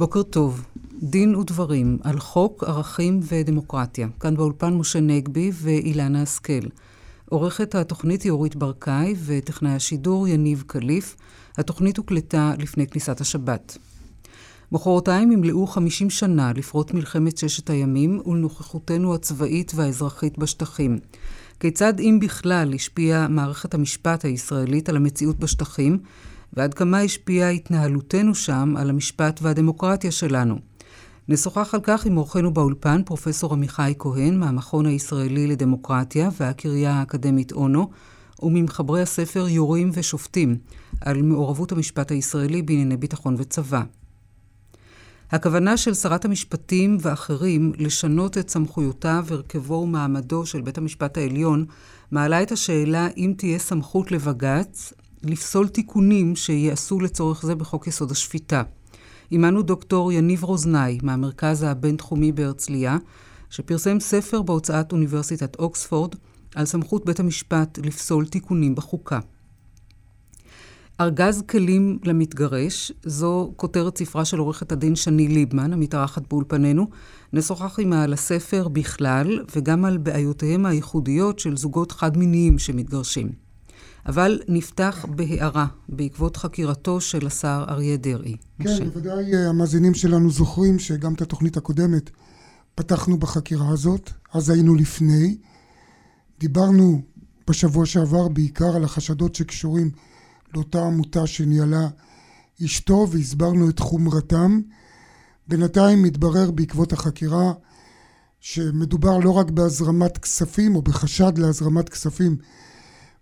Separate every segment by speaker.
Speaker 1: בוקר טוב. דין ודברים על חוק, ערכים ודמוקרטיה. כאן באולפן משה נגבי ואילנה השכל. עורכת התוכנית היא אורית ברקאי וטכנאי השידור יניב קליף. התוכנית הוקלטה לפני כניסת השבת. מחרתיים ימלאו 50 שנה לפרוט מלחמת ששת הימים ולנוכחותנו הצבאית והאזרחית בשטחים. כיצד אם בכלל השפיעה מערכת המשפט הישראלית על המציאות בשטחים, ועד כמה השפיעה התנהלותנו שם על המשפט והדמוקרטיה שלנו. נשוחח על כך עם אורחנו באולפן, פרופסור עמיחי כהן, מהמכון הישראלי לדמוקרטיה והקריה האקדמית אונו, וממחברי הספר יורים ושופטים, על מעורבות המשפט הישראלי בענייני ביטחון וצבא. הכוונה של שרת המשפטים ואחרים לשנות את סמכויותיו, הרכבו ומעמדו של בית המשפט העליון, מעלה את השאלה אם תהיה סמכות לבג"ץ לפסול תיקונים שייעשו לצורך זה בחוק יסוד השפיטה. עמנו דוקטור יניב רוזנאי מהמרכז הבינתחומי בהרצליה, שפרסם ספר בהוצאת אוניברסיטת אוקספורד על סמכות בית המשפט לפסול תיקונים בחוקה. ארגז כלים למתגרש, זו כותרת ספרה של עורכת הדין שני ליבמן, המתארחת באולפנינו. נשוחח עמה על הספר בכלל, וגם על בעיותיהם הייחודיות של זוגות חד-מיניים שמתגרשים. אבל נפתח בהערה, בעקבות חקירתו של השר אריה דרעי.
Speaker 2: כן, משה. בוודאי אה, המאזינים שלנו זוכרים שגם את התוכנית הקודמת פתחנו בחקירה הזאת, אז היינו לפני. דיברנו בשבוע שעבר בעיקר על החשדות שקשורים לאותה עמותה שניהלה אשתו והסברנו את חומרתם. בינתיים מתברר בעקבות החקירה שמדובר לא רק בהזרמת כספים או בחשד להזרמת כספים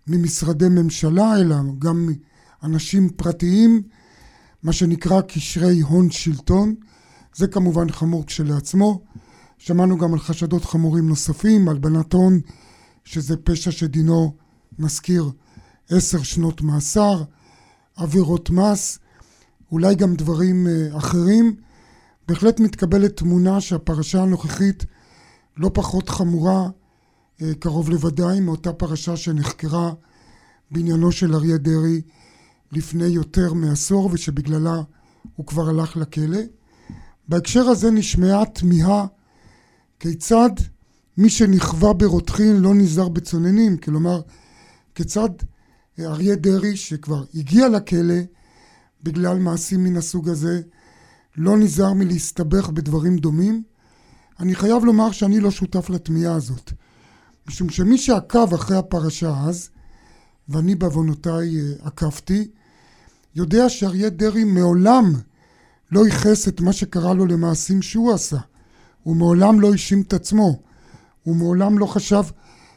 Speaker 2: ממשרדי ממשלה אלא גם אנשים פרטיים, מה שנקרא קשרי הון שלטון. זה כמובן חמור כשלעצמו. שמענו גם על חשדות חמורים נוספים, הלבנת הון, שזה פשע שדינו, נזכיר, עשר שנות מאסר, עבירות מס, אולי גם דברים אה, אחרים. בהחלט מתקבלת תמונה שהפרשה הנוכחית לא פחות חמורה קרוב לוודאי מאותה פרשה שנחקרה בעניינו של אריה דרעי לפני יותר מעשור ושבגללה הוא כבר הלך לכלא. בהקשר הזה נשמעה תמיהה כיצד מי שנכווה ברותחין לא נזהר בצוננים, כלומר כיצד אריה דרעי שכבר הגיע לכלא בגלל מעשים מן הסוג הזה לא נזהר מלהסתבך בדברים דומים. אני חייב לומר שאני לא שותף לתמיהה הזאת. משום שמי שעקב אחרי הפרשה אז, ואני בעוונותיי אה, עקבתי, יודע שאריה דרעי מעולם לא ייחס את מה שקרה לו למעשים שהוא עשה. הוא מעולם לא האשים את עצמו. הוא מעולם לא חשב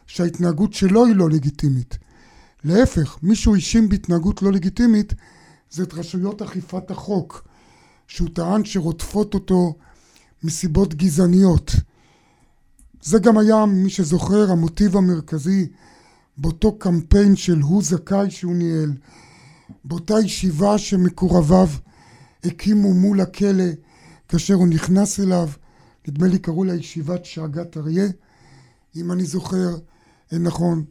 Speaker 2: שההתנהגות שלו היא לא לגיטימית. להפך, מי שהוא האשים בהתנהגות לא לגיטימית זה את רשויות אכיפת החוק, שהוא טען שרודפות אותו מסיבות גזעניות. זה גם היה, מי שזוכר, המוטיב המרכזי באותו קמפיין של הוא זכאי שהוא ניהל, באותה ישיבה שמקורביו הקימו מול הכלא כאשר הוא נכנס אליו, נדמה לי קראו לה ישיבת שאגת אריה, אם אני זוכר נכון.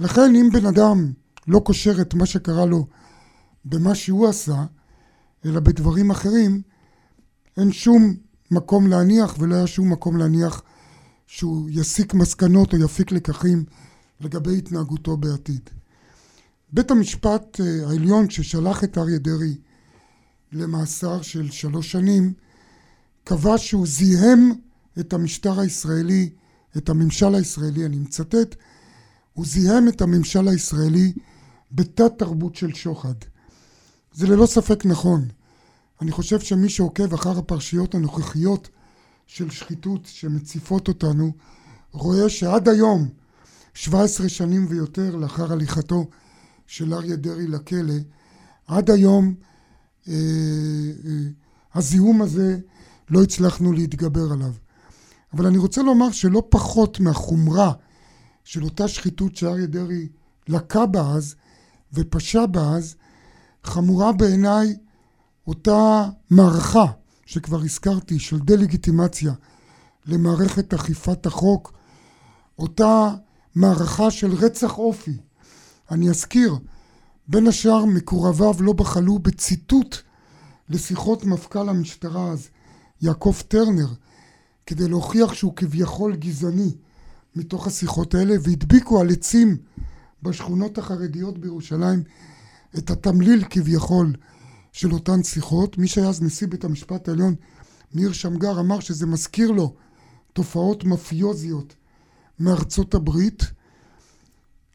Speaker 2: לכן אם בן אדם לא קושר את מה שקרה לו במה שהוא עשה, אלא בדברים אחרים, אין שום מקום להניח ולא היה שום מקום להניח שהוא יסיק מסקנות או יפיק לקחים לגבי התנהגותו בעתיד. בית המשפט אה, העליון ששלח את אריה דרעי למאסר של שלוש שנים קבע שהוא זיהם את המשטר הישראלי, את הממשל הישראלי, אני מצטט, הוא זיהם את הממשל הישראלי בתת תרבות של שוחד. זה ללא ספק נכון. אני חושב שמי שעוקב אחר הפרשיות הנוכחיות של שחיתות שמציפות אותנו, רואה שעד היום, 17 שנים ויותר לאחר הליכתו של אריה דרעי לכלא, עד היום אה, אה, הזיהום הזה לא הצלחנו להתגבר עליו. אבל אני רוצה לומר שלא פחות מהחומרה של אותה שחיתות שאריה דרעי לקה בה אז ופשע בה אז, חמורה בעיניי אותה מערכה שכבר הזכרתי של דה-לגיטימציה למערכת אכיפת החוק, אותה מערכה של רצח אופי. אני אזכיר, בין השאר מקורביו לא בחלו בציטוט לשיחות מפכ"ל המשטרה אז, יעקב טרנר, כדי להוכיח שהוא כביכול גזעני מתוך השיחות האלה, והדביקו על עצים בשכונות החרדיות בירושלים את התמליל כביכול של אותן שיחות. מי שהיה אז נשיא בית המשפט העליון, ניר שמגר, אמר שזה מזכיר לו תופעות מפיוזיות מארצות הברית.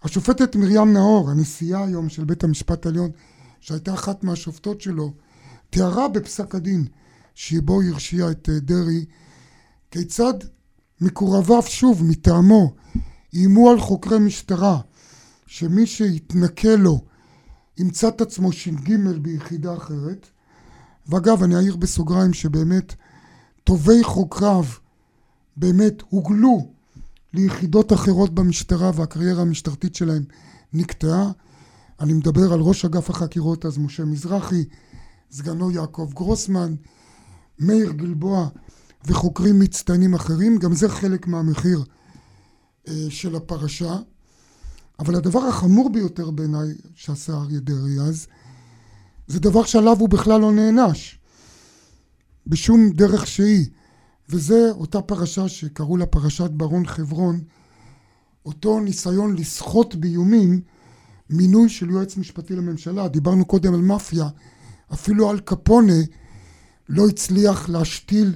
Speaker 2: השופטת מרים נאור, הנשיאה היום של בית המשפט העליון, שהייתה אחת מהשופטות שלו, תיארה בפסק הדין שבו הרשיע את אה, דרעי, כיצד מקורביו שוב מטעמו איימו על חוקרי משטרה שמי שיתנכל לו ימצא את עצמו ש"ג ביחידה אחרת. ואגב אני אעיר בסוגריים שבאמת טובי חוקריו באמת הוגלו ליחידות אחרות במשטרה והקריירה המשטרתית שלהם נקטעה. אני מדבר על ראש אגף החקירות אז משה מזרחי סגנו יעקב גרוסמן מאיר גלבוע וחוקרים מצטיינים אחרים. גם זה חלק מהמחיר אה, של הפרשה אבל הדבר החמור ביותר בעיניי שעשה אריה דרעי אז זה דבר שעליו הוא בכלל לא נענש. בשום דרך שהיא. וזה אותה פרשה שקראו לה פרשת ברון חברון אותו ניסיון לסחוט באיומים מינוי של יועץ משפטי לממשלה. דיברנו קודם על מאפיה. אפילו על קפונה לא הצליח להשתיל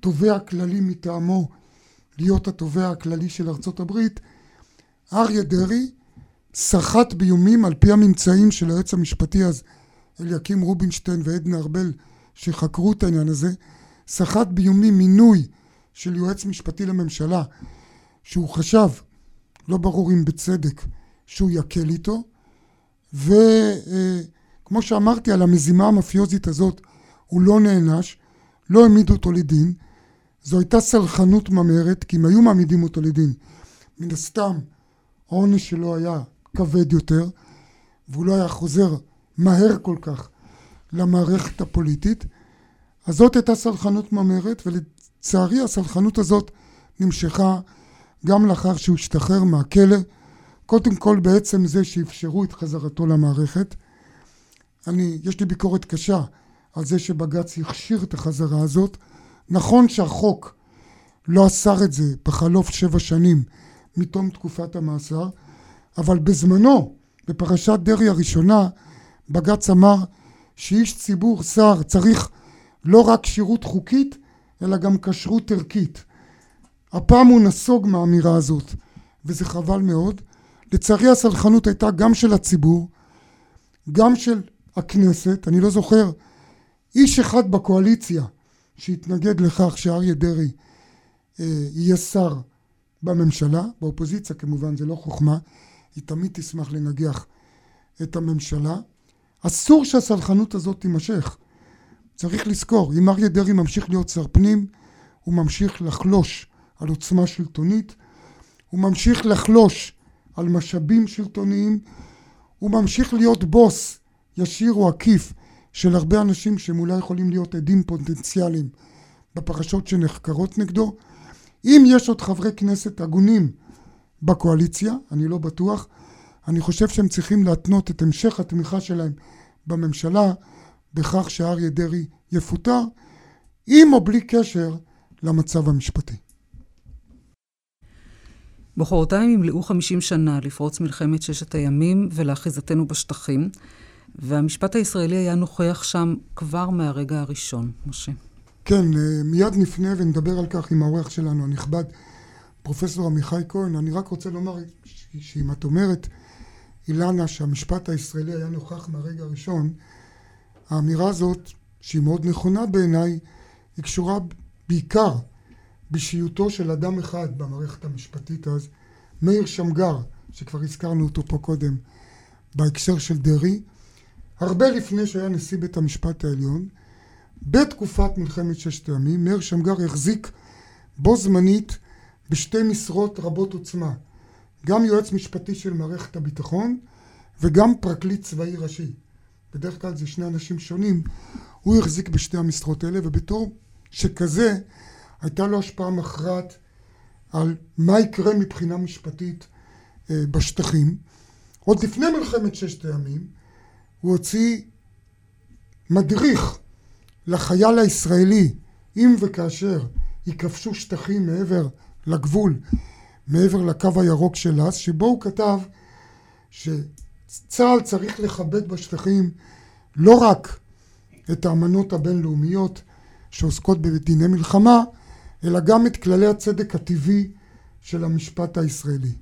Speaker 2: תובע כללי מטעמו להיות התובע הכללי של ארצות הברית. אריה דרעי סחט באיומים על פי הממצאים של היועץ המשפטי אז אליקים רובינשטיין ועדנה ארבל שחקרו את העניין הזה סחט באיומים מינוי של יועץ משפטי לממשלה שהוא חשב לא ברור אם בצדק שהוא יקל איתו וכמו שאמרתי על המזימה המאפיוזית הזאת הוא לא נענש לא העמידו אותו לדין זו הייתה סלחנות ממארת כי אם היו מעמידים אותו לדין מן הסתם העונש שלו היה כבד יותר והוא לא היה חוזר מהר כל כך למערכת הפוליטית אז זאת הייתה סלחנות ממארת ולצערי הסלחנות הזאת נמשכה גם לאחר שהוא השתחרר מהכלא קודם כל בעצם זה שאפשרו את חזרתו למערכת. אני יש לי ביקורת קשה על זה שבג"ץ הכשיר את החזרה הזאת. נכון שהחוק לא אסר את זה בחלוף שבע שנים מתום תקופת המאסר אבל בזמנו בפרשת דרעי הראשונה בג"ץ אמר שאיש ציבור שר צריך לא רק כשירות חוקית אלא גם כשרות ערכית. הפעם הוא נסוג מהאמירה הזאת וזה חבל מאוד. לצערי הסלחנות הייתה גם של הציבור גם של הכנסת. אני לא זוכר איש אחד בקואליציה שהתנגד לכך שאריה דרעי אה, יהיה שר בממשלה באופוזיציה כמובן זה לא חוכמה היא תמיד תשמח לנגח את הממשלה. אסור שהסלחנות הזאת תימשך. צריך לזכור אם אריה דרעי ממשיך להיות שר פנים הוא ממשיך לחלוש על עוצמה שלטונית הוא ממשיך לחלוש על משאבים שלטוניים הוא ממשיך להיות בוס ישיר או עקיף של הרבה אנשים שהם אולי יכולים להיות עדים פוטנציאליים בפרשות שנחקרות נגדו. אם יש עוד חברי כנסת הגונים בקואליציה אני לא בטוח אני חושב שהם צריכים להתנות את המשך התמיכה שלהם בממשלה בכך שאריה דרעי יפוטר עם או בלי קשר למצב המשפטי.
Speaker 1: מחרתיים ימלאו 50 שנה לפרוץ מלחמת ששת הימים ולאחיזתנו בשטחים, והמשפט הישראלי היה נוכח שם כבר מהרגע הראשון, משה.
Speaker 2: כן, מיד נפנה ונדבר על כך עם האורח שלנו הנכבד, פרופסור עמיחי כהן. אני רק רוצה לומר שאם את אומרת, אילנה, שהמשפט הישראלי היה נוכח מהרגע הראשון, האמירה הזאת, שהיא מאוד נכונה בעיניי, היא קשורה בעיקר באישיותו של אדם אחד במערכת המשפטית אז, מאיר שמגר, שכבר הזכרנו אותו פה קודם, בהקשר של דרעי, הרבה לפני שהיה נשיא בית המשפט העליון, בתקופת מלחמת ששת הימים, מאיר שמגר החזיק בו זמנית בשתי משרות רבות עוצמה, גם יועץ משפטי של מערכת הביטחון וגם פרקליט צבאי ראשי. בדרך כלל זה שני אנשים שונים, הוא החזיק בשתי המשרות האלה ובתור שכזה הייתה לו השפעה מכרעת על מה יקרה מבחינה משפטית בשטחים. עוד לפני מלחמת ששת הימים הוא הוציא מדריך לחייל הישראלי, אם וכאשר יכבשו שטחים מעבר לגבול, מעבר לקו הירוק של אז, שבו הוא כתב שצה"ל צריך לכבד בשטחים לא רק את האמנות הבינלאומיות שעוסקות בדיני מלחמה, אלא גם את כללי הצדק הטבעי של המשפט הישראלי.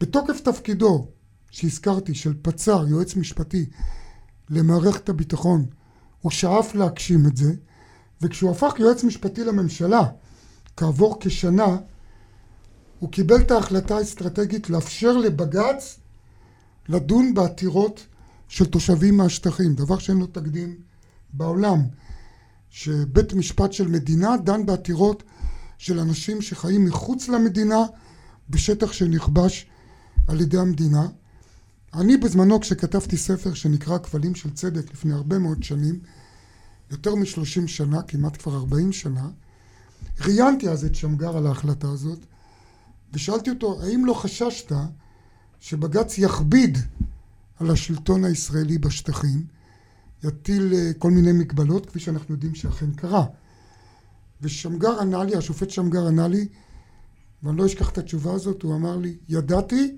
Speaker 2: בתוקף תפקידו שהזכרתי של פצ"ר, יועץ משפטי למערכת הביטחון, הוא שאף להגשים את זה, וכשהוא הפך ליועץ משפטי לממשלה כעבור כשנה, הוא קיבל את ההחלטה האסטרטגית לאפשר לבג"ץ לדון בעתירות של תושבים מהשטחים, דבר שאין לו תקדים בעולם, שבית משפט של מדינה דן בעתירות של אנשים שחיים מחוץ למדינה בשטח שנכבש על ידי המדינה. אני בזמנו כשכתבתי ספר שנקרא כבלים של צדק לפני הרבה מאוד שנים, יותר משלושים שנה, כמעט כבר ארבעים שנה, ראיינתי אז את שמגר על ההחלטה הזאת ושאלתי אותו האם לא חששת שבג"ץ יכביד על השלטון הישראלי בשטחים, יטיל אה, כל מיני מגבלות כפי שאנחנו יודעים שאכן קרה. ושמגר ענה לי, השופט שמגר ענה לי, ואני לא אשכח את התשובה הזאת, הוא אמר לי, ידעתי,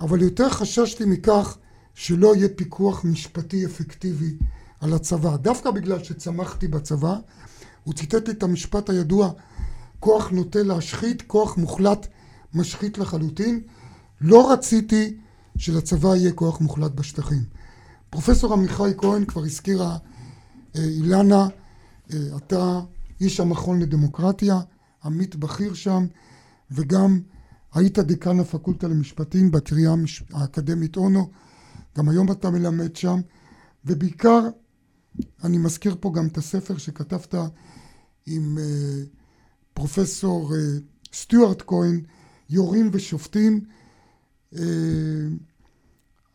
Speaker 2: אבל יותר חששתי מכך שלא יהיה פיקוח משפטי אפקטיבי על הצבא. דווקא בגלל שצמחתי בצבא, הוא ציטט את המשפט הידוע, כוח נוטה להשחית, כוח מוחלט משחית לחלוטין. לא רציתי שלצבא יהיה כוח מוחלט בשטחים. פרופסור עמיחי כהן כבר הזכירה אה, אילנה, אה, אתה איש המכון לדמוקרטיה, עמית בכיר שם, וגם היית דיקן הפקולטה למשפטים בקריאה האקדמית אונו, גם היום אתה מלמד שם, ובעיקר אני מזכיר פה גם את הספר שכתבת עם אה, פרופסור סטיוארט כהן, יורים ושופטים.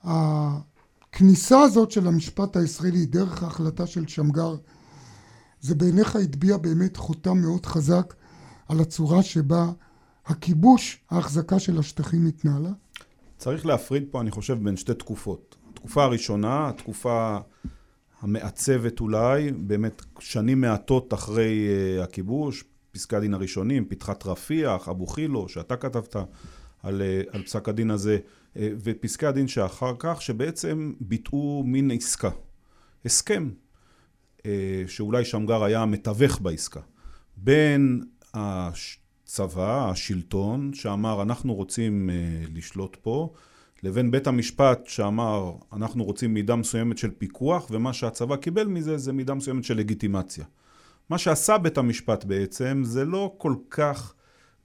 Speaker 2: הכניסה הזאת של המשפט הישראלי דרך ההחלטה של שמגר זה בעיניך הטביע באמת חותם מאוד חזק על הצורה שבה הכיבוש, ההחזקה של השטחים התנהלה?
Speaker 3: צריך להפריד פה, אני חושב, בין שתי תקופות. התקופה הראשונה, התקופה המעצבת אולי, באמת שנים מעטות אחרי uh, הכיבוש, פסקי הדין הראשונים, פתחת רפיח, אבו חילו, שאתה כתבת על, uh, על פסק הדין הזה, uh, ופסקי הדין שאחר כך, שבעצם ביטאו מין עסקה. הסכם אה, שאולי שמגר היה המתווך בעסקה, בין הצבא, השלטון, שאמר אנחנו רוצים אה, לשלוט פה, לבין בית המשפט שאמר אנחנו רוצים מידה מסוימת של פיקוח, ומה שהצבא קיבל מזה זה מידה מסוימת של לגיטימציה. מה שעשה בית המשפט בעצם זה לא כל כך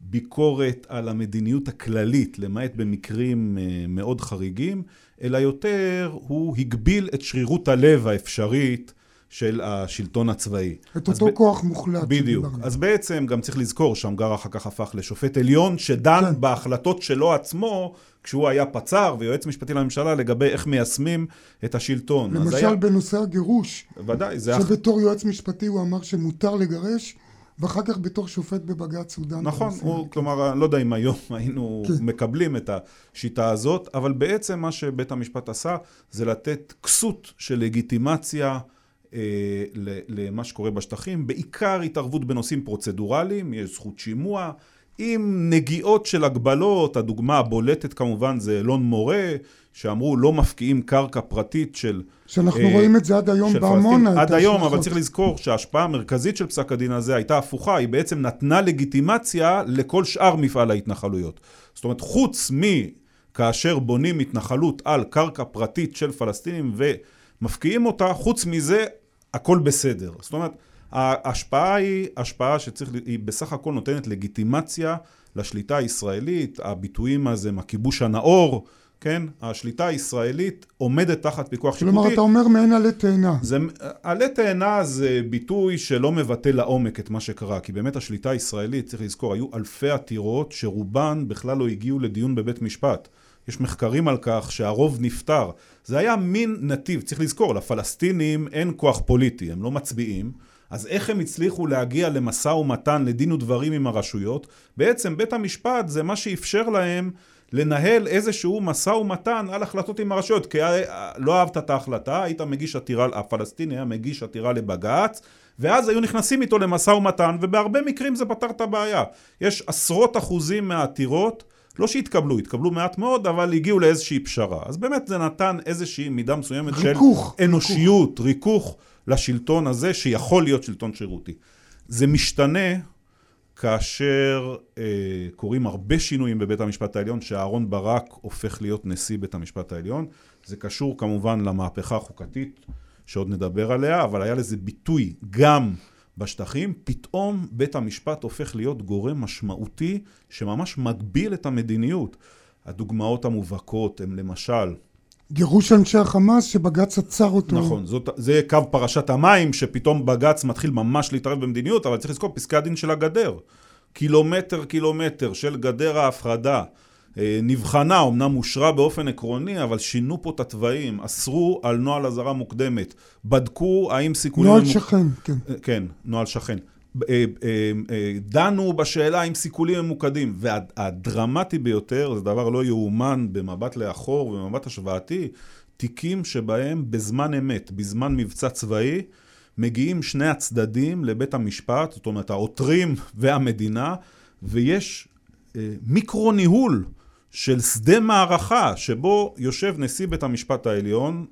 Speaker 3: ביקורת על המדיניות הכללית, למעט במקרים אה, מאוד חריגים, אלא יותר הוא הגביל את שרירות הלב האפשרית של השלטון הצבאי.
Speaker 2: את אותו ב... כוח מוחלט.
Speaker 3: בדיוק. אז בעצם גם צריך לזכור, שמגר אחר כך הפך לשופט עליון, שדן כן. בהחלטות שלו עצמו, כשהוא היה פצ"ר ויועץ משפטי לממשלה, לגבי איך מיישמים את השלטון.
Speaker 2: למשל היה... בנושא הגירוש.
Speaker 3: ודאי, זה...
Speaker 2: שבתור יועץ משפטי הוא אמר שמותר לגרש. ואחר כך בתור שופט בבג"ץ הוא דן.
Speaker 3: נכון, הוא, כלומר, אני לא יודע אם היום היינו כן. מקבלים את השיטה הזאת, אבל בעצם מה שבית המשפט עשה זה לתת כסות של לגיטימציה למה שקורה בשטחים, בעיקר התערבות בנושאים פרוצדורליים, יש זכות שימוע, עם נגיעות של הגבלות, הדוגמה הבולטת כמובן זה אלון מורה, שאמרו לא מפקיעים קרקע פרטית של...
Speaker 2: שאנחנו אה, רואים את זה עד היום בעמונה.
Speaker 3: עד היום, אבל צריך לזכור שההשפעה המרכזית של פסק הדין הזה הייתה הפוכה, היא בעצם נתנה לגיטימציה לכל שאר מפעל ההתנחלויות. זאת אומרת, חוץ מכאשר בונים התנחלות על קרקע פרטית של פלסטינים ומפקיעים אותה, חוץ מזה הכל בסדר. זאת אומרת, ההשפעה היא השפעה שצריך, היא בסך הכל נותנת לגיטימציה לשליטה הישראלית, הביטויים הזה, הכיבוש הנאור, כן? השליטה הישראלית עומדת תחת פיקוח שיפוטי.
Speaker 2: כלומר, אתה אומר מעין עלה תאנה.
Speaker 3: זה, עלה תאנה זה ביטוי שלא מבטא לעומק את מה שקרה, כי באמת השליטה הישראלית, צריך לזכור, היו אלפי עתירות שרובן בכלל לא הגיעו לדיון בבית משפט. יש מחקרים על כך שהרוב נפטר. זה היה מין נתיב, צריך לזכור, לפלסטינים אין כוח פוליטי, הם לא מצביעים. אז איך הם הצליחו להגיע למשא ומתן, לדין ודברים עם הרשויות? בעצם בית המשפט זה מה שאפשר להם לנהל איזשהו משא ומתן על החלטות עם הרשויות. כי לא אהבת את ההחלטה, היית מגיש עתירה, הפלסטיני היה מגיש עתירה לבג"ץ, ואז היו נכנסים איתו למשא ומתן, ובהרבה מקרים זה פתר את הבעיה. יש עשרות אחוזים מהעתירות, לא שהתקבלו, התקבלו מעט מאוד, אבל הגיעו לאיזושהי פשרה. אז באמת זה נתן איזושהי מידה מסוימת ריכוך, של אנושיות, ריכוך. ריכוך לשלטון הזה, שיכול להיות שלטון שירותי. זה משתנה כאשר אה, קורים הרבה שינויים בבית המשפט העליון, שאהרון ברק הופך להיות נשיא בית המשפט העליון. זה קשור כמובן למהפכה החוקתית, שעוד נדבר עליה, אבל היה לזה ביטוי גם בשטחים. פתאום בית המשפט הופך להיות גורם משמעותי שממש מגביל את המדיניות. הדוגמאות המובהקות הן למשל
Speaker 2: גירוש אנשי החמאס שבג"ץ עצר אותו.
Speaker 3: נכון, זאת, זה קו פרשת המים, שפתאום בג"ץ מתחיל ממש להתערב במדיניות, אבל צריך לזכור פסקי הדין של הגדר. קילומטר קילומטר של גדר ההפרדה נבחנה, אמנם אושרה באופן עקרוני, אבל שינו פה את התוואים, אסרו על נוהל אזהרה מוקדמת, בדקו האם סיכונים...
Speaker 2: נוהל שכן, כן.
Speaker 3: אה, כן, נוהל שכן. אה, דנו בשאלה עם סיכולים ממוקדים, והדרמטי ביותר, זה דבר לא יאומן במבט לאחור ובמבט השוואתי, תיקים שבהם בזמן אמת, בזמן מבצע צבאי, מגיעים שני הצדדים לבית המשפט, זאת אומרת העותרים והמדינה, ויש אה, מיקרו ניהול של שדה מערכה שבו יושב נשיא בית המשפט העליון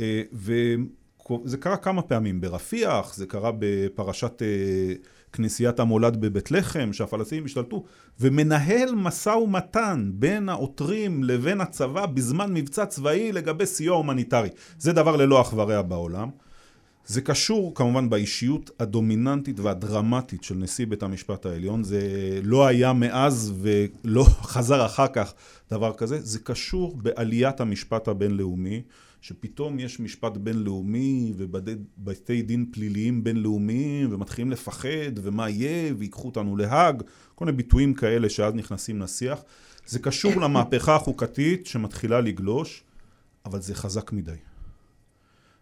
Speaker 3: אה, וזה קרה כמה פעמים ברפיח, זה קרה בפרשת אה, כנסיית המולד בבית לחם, שהפלסטינים השתלטו, ומנהל משא ומתן בין העותרים לבין הצבא בזמן מבצע צבאי לגבי סיוע הומניטרי. זה דבר ללא אח ורע בעולם. זה קשור כמובן באישיות הדומיננטית והדרמטית של נשיא בית המשפט העליון, זה לא היה מאז ולא חזר אחר כך דבר כזה, זה קשור בעליית המשפט הבינלאומי, שפתאום יש משפט בינלאומי ובתי דין פליליים בינלאומיים ומתחילים לפחד ומה יהיה ויקחו אותנו להאג, כל מיני ביטויים כאלה שאז נכנסים לשיח. זה קשור למהפכה החוקתית שמתחילה לגלוש, אבל זה חזק מדי.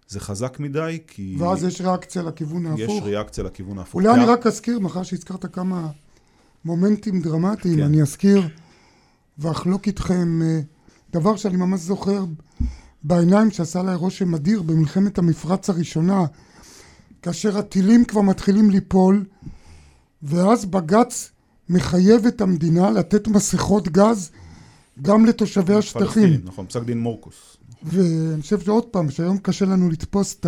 Speaker 3: זה חזק מדי כי...
Speaker 2: ואז יש ריאקציה לכיוון ההפוך.
Speaker 3: יש ריאקציה לכיוון ההפוך.
Speaker 2: אולי אני רק אזכיר, מאחר שהזכרת כמה מומנטים דרמטיים, כן. אני אזכיר ואחלוק איתכם אה, דבר שאני ממש זוכר בעיניים שעשה עליי רושם אדיר במלחמת המפרץ הראשונה, כאשר הטילים כבר מתחילים ליפול, ואז בג"ץ מחייב את המדינה לתת מסכות גז גם לתושבי השטחים.
Speaker 3: נכון, פסק דין מורקוס.
Speaker 2: ואני חושב שעוד פעם, שהיום קשה לנו לתפוס את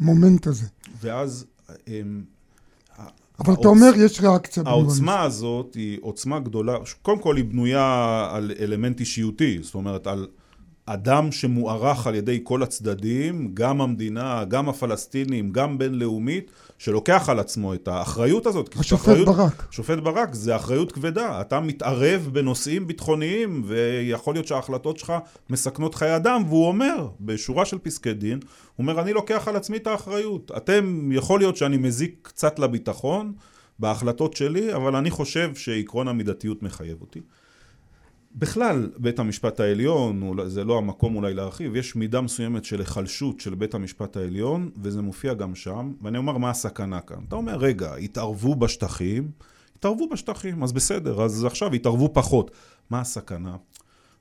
Speaker 2: המומנט הזה.
Speaker 3: ואז...
Speaker 2: הם, אבל העוצ... אתה אומר יש ריאקציה.
Speaker 3: העוצמה הזאת היא עוצמה גדולה, קודם כל היא בנויה על אלמנט אישיותי, זאת אומרת על אדם שמוערך על ידי כל הצדדים, גם המדינה, גם הפלסטינים, גם בינלאומית, שלוקח על עצמו את האחריות הזאת.
Speaker 2: השופט אחריות, ברק.
Speaker 3: שופט ברק, זה אחריות כבדה. אתה מתערב בנושאים ביטחוניים, ויכול להיות שההחלטות שלך מסכנות חיי אדם, והוא אומר, בשורה של פסקי דין, הוא אומר, אני לוקח על עצמי את האחריות. אתם, יכול להיות שאני מזיק קצת לביטחון בהחלטות שלי, אבל אני חושב שעקרון המידתיות מחייב אותי. בכלל, בית המשפט העליון, זה לא המקום אולי להרחיב, יש מידה מסוימת של היחלשות של בית המשפט העליון, וזה מופיע גם שם, ואני אומר מה הסכנה כאן. אתה אומר, רגע, התערבו בשטחים, התערבו בשטחים, אז בסדר, אז עכשיו התערבו פחות. מה הסכנה?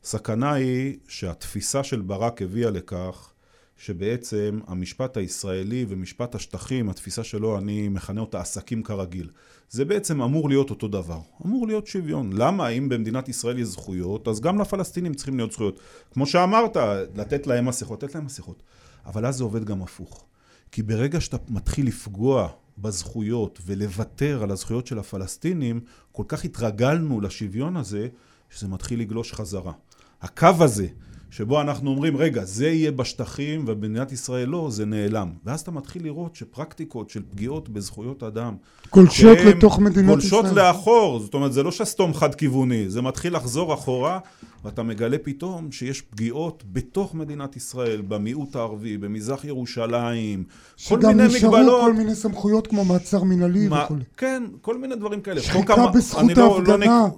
Speaker 3: הסכנה היא שהתפיסה של ברק הביאה לכך שבעצם המשפט הישראלי ומשפט השטחים, התפיסה שלו, אני מכנה אותה עסקים כרגיל. זה בעצם אמור להיות אותו דבר. אמור להיות שוויון. למה אם במדינת ישראל יש זכויות, אז גם לפלסטינים צריכים להיות זכויות. כמו שאמרת, לתת להם מסכות, לתת להם מסכות. אבל אז זה עובד גם הפוך. כי ברגע שאתה מתחיל לפגוע בזכויות ולוותר על הזכויות של הפלסטינים, כל כך התרגלנו לשוויון הזה, שזה מתחיל לגלוש חזרה. הקו הזה שבו אנחנו אומרים, רגע, זה יהיה בשטחים ובמדינת ישראל לא, זה נעלם. ואז אתה מתחיל לראות שפרקטיקות של פגיעות בזכויות אדם...
Speaker 2: גולשות לתוך מדינת
Speaker 3: ישראל. גולשות לאחור, זאת אומרת, זה לא שסתום חד-כיווני, זה מתחיל לחזור אחורה, ואתה מגלה פתאום שיש פגיעות בתוך מדינת ישראל, במיעוט הערבי, במזרח ירושלים, כל מיני מגבלות. שגם נשארו
Speaker 2: כל מיני סמכויות כמו מעצר מנהלי
Speaker 3: מה, וכו'. כן, כל מיני דברים כאלה.
Speaker 2: שחיקה בזכות ההפגנה. לא,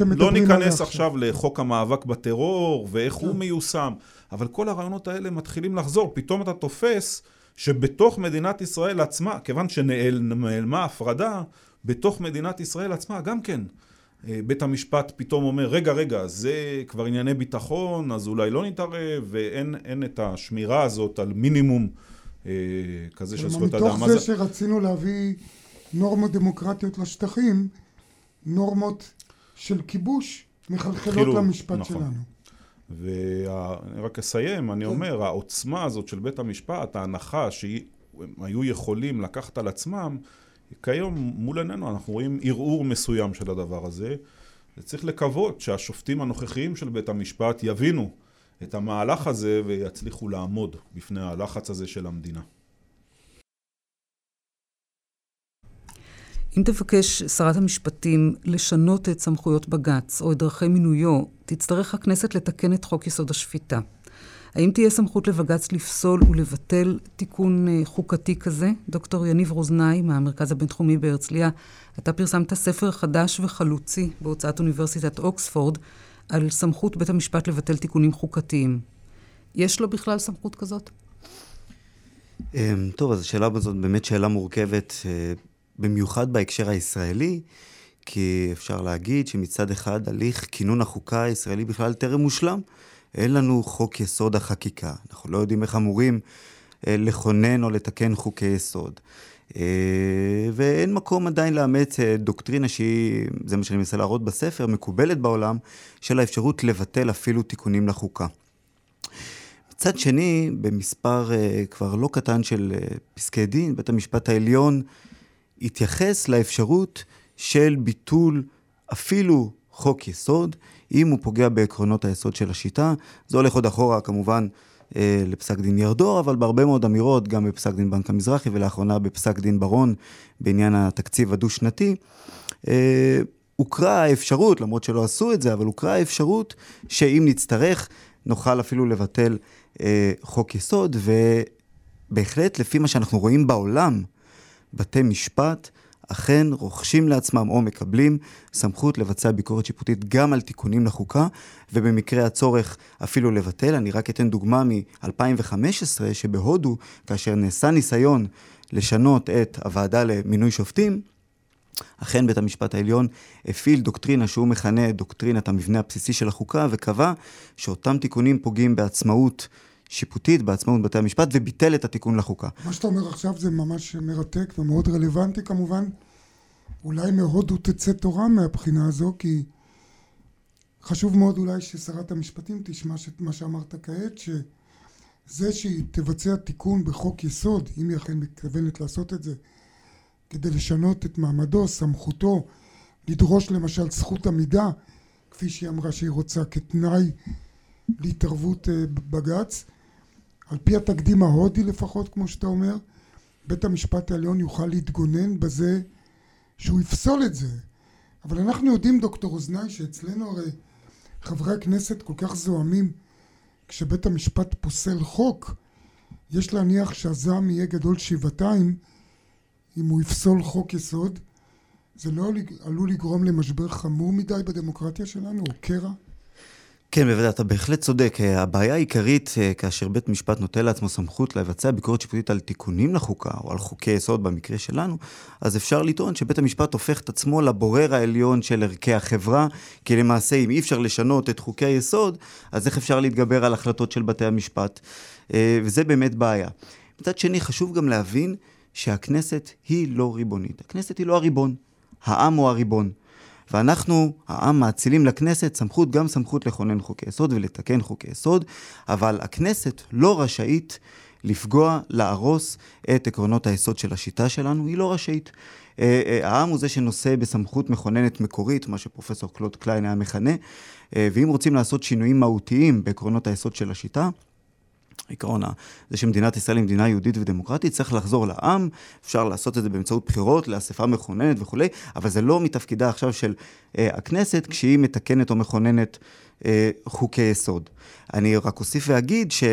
Speaker 2: לא
Speaker 3: לא ניכנס עכשיו לחוק המאבק בטרור ואיך הוא כן. מיושם, אבל כל הרעיונות האלה מתחילים לחזור. פתאום אתה תופס שבתוך מדינת ישראל עצמה, כיוון שנעלמה הפרדה, בתוך מדינת ישראל עצמה גם כן. אה, בית המשפט פתאום אומר, רגע, רגע, זה כבר ענייני ביטחון, אז אולי לא נתערב, ואין את השמירה הזאת על מינימום אה, כזה של זכויות
Speaker 2: אדם. מתוך זה שרצינו להביא נורמות דמוקרטיות לשטחים, נורמות של כיבוש מחלחלות למשפט נכון. שלנו.
Speaker 3: ואני רק אסיים, אני כן. אומר, העוצמה הזאת של בית המשפט, ההנחה שהם היו יכולים לקחת על עצמם, כיום מול עינינו אנחנו רואים ערעור מסוים של הדבר הזה. וצריך לקוות שהשופטים הנוכחיים של בית המשפט יבינו את המהלך הזה ויצליחו לעמוד בפני הלחץ הזה של המדינה.
Speaker 1: אם תבקש שרת המשפטים לשנות את סמכויות בג"ץ או את דרכי מינויו, תצטרך הכנסת לתקן את חוק יסוד השפיטה. האם תהיה סמכות לבג"ץ לפסול ולבטל תיקון אה, חוקתי כזה? דוקטור יניב רוזנאי מהמרכז הבינתחומי בהרצליה, אתה פרסמת ספר חדש וחלוצי בהוצאת אוניברסיטת אוקספורד על סמכות בית המשפט לבטל תיקונים חוקתיים. יש לו בכלל סמכות כזאת?
Speaker 4: אמ, טוב, אז השאלה הזאת באמת שאלה מורכבת, אה, במיוחד בהקשר הישראלי, כי אפשר להגיד שמצד אחד הליך כינון החוקה הישראלי בכלל טרם מושלם. אין לנו חוק יסוד החקיקה. אנחנו לא יודעים איך אמורים אה, לכונן או לתקן חוקי יסוד. אה, ואין מקום עדיין לאמץ אה, דוקטרינה שהיא, זה מה שאני מנסה להראות בספר, מקובלת בעולם, של האפשרות לבטל אפילו תיקונים לחוקה. מצד שני, במספר כבר לא קטן של פסקי דין, בית המשפט העליון התייחס לאפשרות של ביטול אפילו חוק יסוד, אם הוא פוגע בעקרונות היסוד של השיטה. זה הולך עוד אחורה כמובן אה, לפסק דין ירדור, אבל בהרבה מאוד אמירות, גם בפסק דין בנק המזרחי ולאחרונה בפסק דין ברון בעניין התקציב הדו-שנתי. אה, הוכרה האפשרות, למרות שלא עשו את זה, אבל הוכרה האפשרות שאם נצטרך, נוכל אפילו לבטל אה, חוק יסוד, ובהחלט לפי מה שאנחנו רואים בעולם, בתי משפט אכן רוכשים לעצמם או מקבלים סמכות לבצע ביקורת שיפוטית גם על תיקונים לחוקה, ובמקרה הצורך אפילו לבטל. אני רק אתן דוגמה מ-2015, שבהודו, כאשר נעשה ניסיון לשנות את הוועדה למינוי שופטים, אכן בית המשפט העליון הפעיל דוקטרינה שהוא מכנה דוקטרינת המבנה הבסיסי של החוקה, וקבע שאותם תיקונים פוגעים בעצמאות שיפוטית בעצמאות בתי המשפט וביטל את התיקון לחוקה.
Speaker 2: מה שאתה אומר עכשיו זה ממש מרתק ומאוד רלוונטי כמובן. אולי מהודו תצא תורה מהבחינה הזו, כי חשוב מאוד אולי ששרת המשפטים תשמע את מה שאמרת כעת, שזה שהיא תבצע תיקון בחוק יסוד, אם היא אכן מתכוונת לעשות את זה, כדי לשנות את מעמדו, סמכותו, לדרוש למשל זכות עמידה, כפי שהיא אמרה שהיא רוצה, כתנאי להתערבות אה, בג"ץ, על פי התקדים ההודי לפחות, כמו שאתה אומר, בית המשפט העליון יוכל להתגונן בזה שהוא יפסול את זה. אבל אנחנו יודעים, דוקטור אוזנאי, שאצלנו הרי חברי הכנסת כל כך זועמים כשבית המשפט פוסל חוק, יש להניח שהזעם יהיה גדול שבעתיים אם הוא יפסול חוק יסוד. זה לא עלול לגרום למשבר חמור מדי בדמוקרטיה שלנו, או קרע?
Speaker 4: כן, בוודאי, אתה בהחלט צודק. אה, הבעיה העיקרית, אה, כאשר בית משפט נוטל לעצמו סמכות לבצע ביקורת שיפוטית על תיקונים לחוקה, או על חוקי יסוד במקרה שלנו, אז אפשר לטעון שבית המשפט הופך את עצמו לבורר העליון של ערכי החברה, כי למעשה, אם אי אפשר לשנות את חוקי היסוד, אז איך אפשר להתגבר על החלטות של בתי המשפט? אה, וזה באמת בעיה. מצד שני, חשוב גם להבין שהכנסת היא לא ריבונית. הכנסת היא לא הריבון. העם הוא הריבון. ואנחנו, העם, מאצילים לכנסת סמכות, גם סמכות לכונן חוקי יסוד ולתקן חוקי יסוד, אבל הכנסת לא רשאית לפגוע, להרוס את עקרונות היסוד של השיטה שלנו, היא לא רשאית. אה, אה, העם הוא זה שנושא בסמכות מכוננת מקורית, מה שפרופסור קלוד קליין היה מכנה, אה, ואם רוצים לעשות שינויים מהותיים בעקרונות היסוד של השיטה, עיקרון זה שמדינת ישראל היא מדינה יהודית ודמוקרטית, צריך לחזור לעם, אפשר לעשות את זה באמצעות בחירות, לאספה מכוננת וכולי, אבל זה לא מתפקידה עכשיו של אה, הכנסת כשהיא מתקנת או מכוננת אה, חוקי יסוד. אני רק אוסיף ואגיד ש...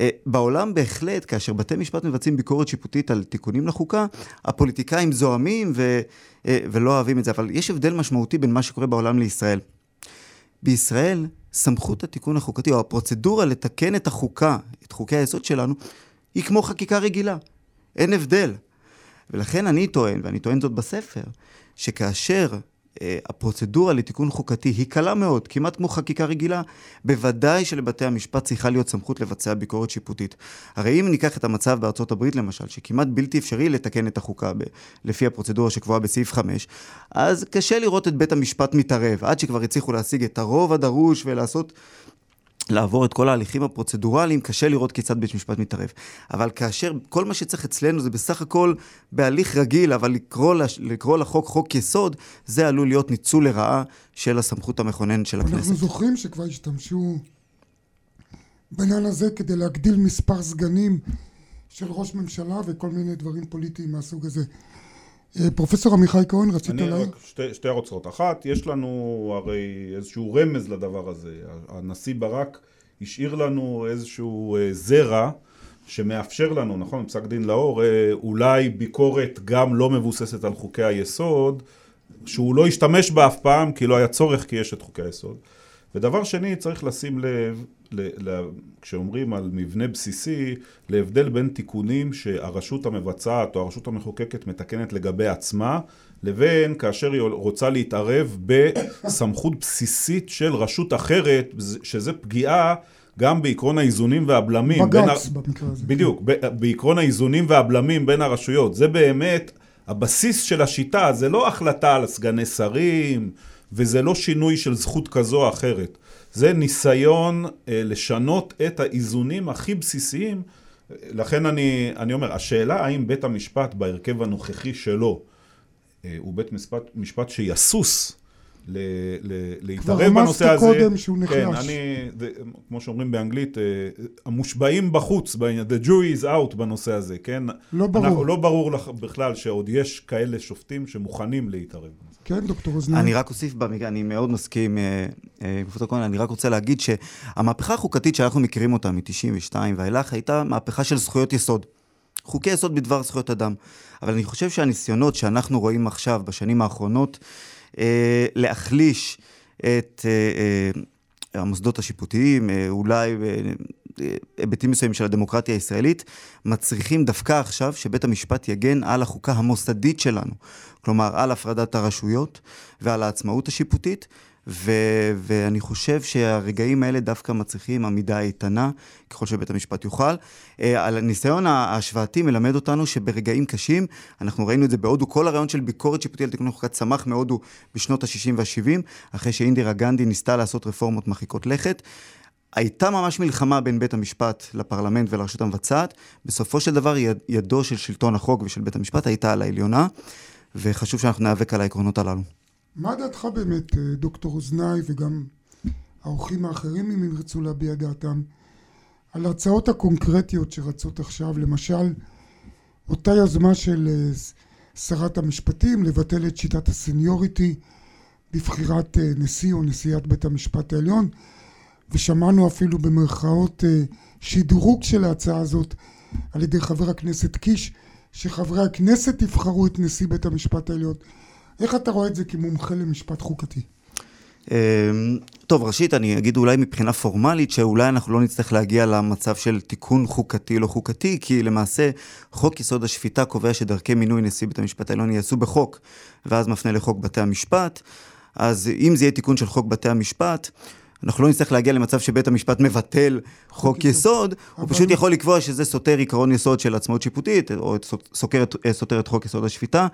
Speaker 4: אה, בעולם בהחלט, כאשר בתי משפט מבצעים ביקורת שיפוטית על תיקונים לחוקה, הפוליטיקאים זועמים ו, אה, ולא אוהבים את זה, אבל יש הבדל משמעותי בין מה שקורה בעולם לישראל. בישראל, סמכות התיקון החוקתי, או הפרוצדורה לתקן את החוקה, את חוקי היסוד שלנו, היא כמו חקיקה רגילה. אין הבדל. ולכן אני טוען, ואני טוען זאת בספר, שכאשר הפרוצדורה לתיקון חוקתי היא קלה מאוד, כמעט כמו חקיקה רגילה, בוודאי שלבתי המשפט צריכה להיות סמכות לבצע ביקורת שיפוטית. הרי אם ניקח את המצב בארצות הברית למשל, שכמעט בלתי אפשרי לתקן את החוקה ב- לפי הפרוצדורה שקבועה בסעיף 5, אז קשה לראות את בית המשפט מתערב, עד שכבר הצליחו להשיג את הרוב הדרוש ולעשות לעבור את כל ההליכים הפרוצדורליים, קשה לראות כיצד בית משפט מתערב. אבל כאשר כל מה שצריך אצלנו זה בסך הכל בהליך רגיל, אבל לקרוא, לש, לקרוא לחוק חוק יסוד, זה עלול להיות ניצול לרעה של הסמכות המכוננת של הכנסת.
Speaker 2: אנחנו זוכרים שכבר השתמשו בעניין הזה כדי להגדיל מספר סגנים של ראש ממשלה וכל מיני דברים פוליטיים מהסוג הזה. אה, פרופסור עמיחי כהן, רצית
Speaker 3: אני
Speaker 2: להעיר?
Speaker 3: רק שתי, שתי הערות קצרות. אחת, יש לנו הרי איזשהו רמז לדבר הזה. הנשיא ברק השאיר לנו איזשהו אה, זרע שמאפשר לנו, נכון, פסק דין לאור, אה, אולי ביקורת גם לא מבוססת על חוקי היסוד, שהוא לא השתמש בה אף פעם כי לא היה צורך כי יש את חוקי היסוד. ודבר שני, צריך לשים לב, ל, ל, כשאומרים על מבנה בסיסי, להבדל בין תיקונים שהרשות המבצעת או הרשות המחוקקת מתקנת לגבי עצמה, לבין כאשר היא רוצה להתערב בסמכות בסיסית של רשות אחרת, שזה פגיעה גם בעקרון האיזונים והבלמים. בין
Speaker 2: בג"ץ
Speaker 3: ה-
Speaker 2: במקרה הזה.
Speaker 3: בדיוק, ב- בעקרון האיזונים והבלמים בין הרשויות. זה באמת הבסיס של השיטה, זה לא החלטה על סגני שרים, וזה לא שינוי של זכות כזו או אחרת. זה ניסיון אה, לשנות את האיזונים הכי בסיסיים. לכן אני, אני אומר, השאלה האם בית המשפט בהרכב הנוכחי שלו אה, הוא בית משפט, משפט שיסוס ל, ל, להתערב
Speaker 2: רמזת
Speaker 3: בנושא הזה.
Speaker 2: קודם שהוא נחלש.
Speaker 3: כן, אני, זה, כמו שאומרים באנגלית, אה, המושבעים בחוץ, the jury is out בנושא הזה, כן?
Speaker 2: לא ברור.
Speaker 3: אנחנו, לא ברור לך בכלל שעוד יש כאלה שופטים שמוכנים להתערב.
Speaker 2: כן, דוקטור אוזניים?
Speaker 4: אני רק אוסיף אני מאוד מסכים, אה, אה, פרופסור כהן, אני רק רוצה להגיד שהמהפכה החוקתית שאנחנו מכירים אותה מ-92 ואילך הייתה מהפכה של זכויות יסוד. חוקי יסוד בדבר זכויות אדם. אבל אני חושב שהניסיונות שאנחנו רואים עכשיו, בשנים האחרונות, אה, להחליש את המוסדות השיפוטיים, אה, אולי אה, אה, היבטים מסוימים של הדמוקרטיה הישראלית, מצריכים דווקא עכשיו שבית המשפט יגן על החוקה המוסדית שלנו. כלומר, על הפרדת הרשויות ועל העצמאות השיפוטית. ו- ואני חושב שהרגעים האלה דווקא מצריכים עמידה איתנה, ככל שבית המשפט יוכל. אה, על הניסיון ההשוואתי מלמד אותנו שברגעים קשים, אנחנו ראינו את זה בהודו, כל הרעיון של ביקורת שיפוטית על תיקון החוקה צמח מהודו בשנות ה-60 וה-70, אחרי שאינדירה גנדי ניסתה לעשות רפורמות מרחיקות לכת. הייתה ממש מלחמה בין בית המשפט לפרלמנט ולרשות המבצעת. בסופו של דבר יד, ידו של שלטון החוק ושל בית המשפט הייתה על העליונה, וחשוב שאנחנו ניאבק על העקרונות הללו.
Speaker 2: מה דעתך באמת, אה, דוקטור אוזנאי, וגם האורחים האחרים, אם הם ירצו להביע דעתם, על ההצעות הקונקרטיות שרצות עכשיו, למשל, אותה יוזמה של אה, שרת המשפטים לבטל את שיטת הסניוריטי בבחירת אה, נשיא או נשיאת בית המשפט העליון, ושמענו אפילו במרכאות שדרוג של ההצעה הזאת על ידי חבר הכנסת קיש, שחברי הכנסת יבחרו את נשיא בית המשפט העליון. איך אתה רואה את זה כמומחה למשפט חוקתי?
Speaker 4: אמ, טוב, ראשית, אני אגיד אולי מבחינה פורמלית, שאולי אנחנו לא נצטרך להגיע למצב של תיקון חוקתי לא חוקתי, כי למעשה חוק יסוד השפיטה קובע שדרכי מינוי נשיא בית המשפט העליון ייעשו בחוק, ואז מפנה לחוק בתי המשפט. אז אם זה יהיה תיקון של חוק בתי המשפט, אנחנו לא נצטרך להגיע למצב שבית המשפט מבטל חוק יסוד, הוא
Speaker 2: אבל-
Speaker 4: פשוט יכול לקבוע שזה סותר עיקרון יסוד של עצמאות שיפוטית, או סותר את חוק יסוד השפיטה.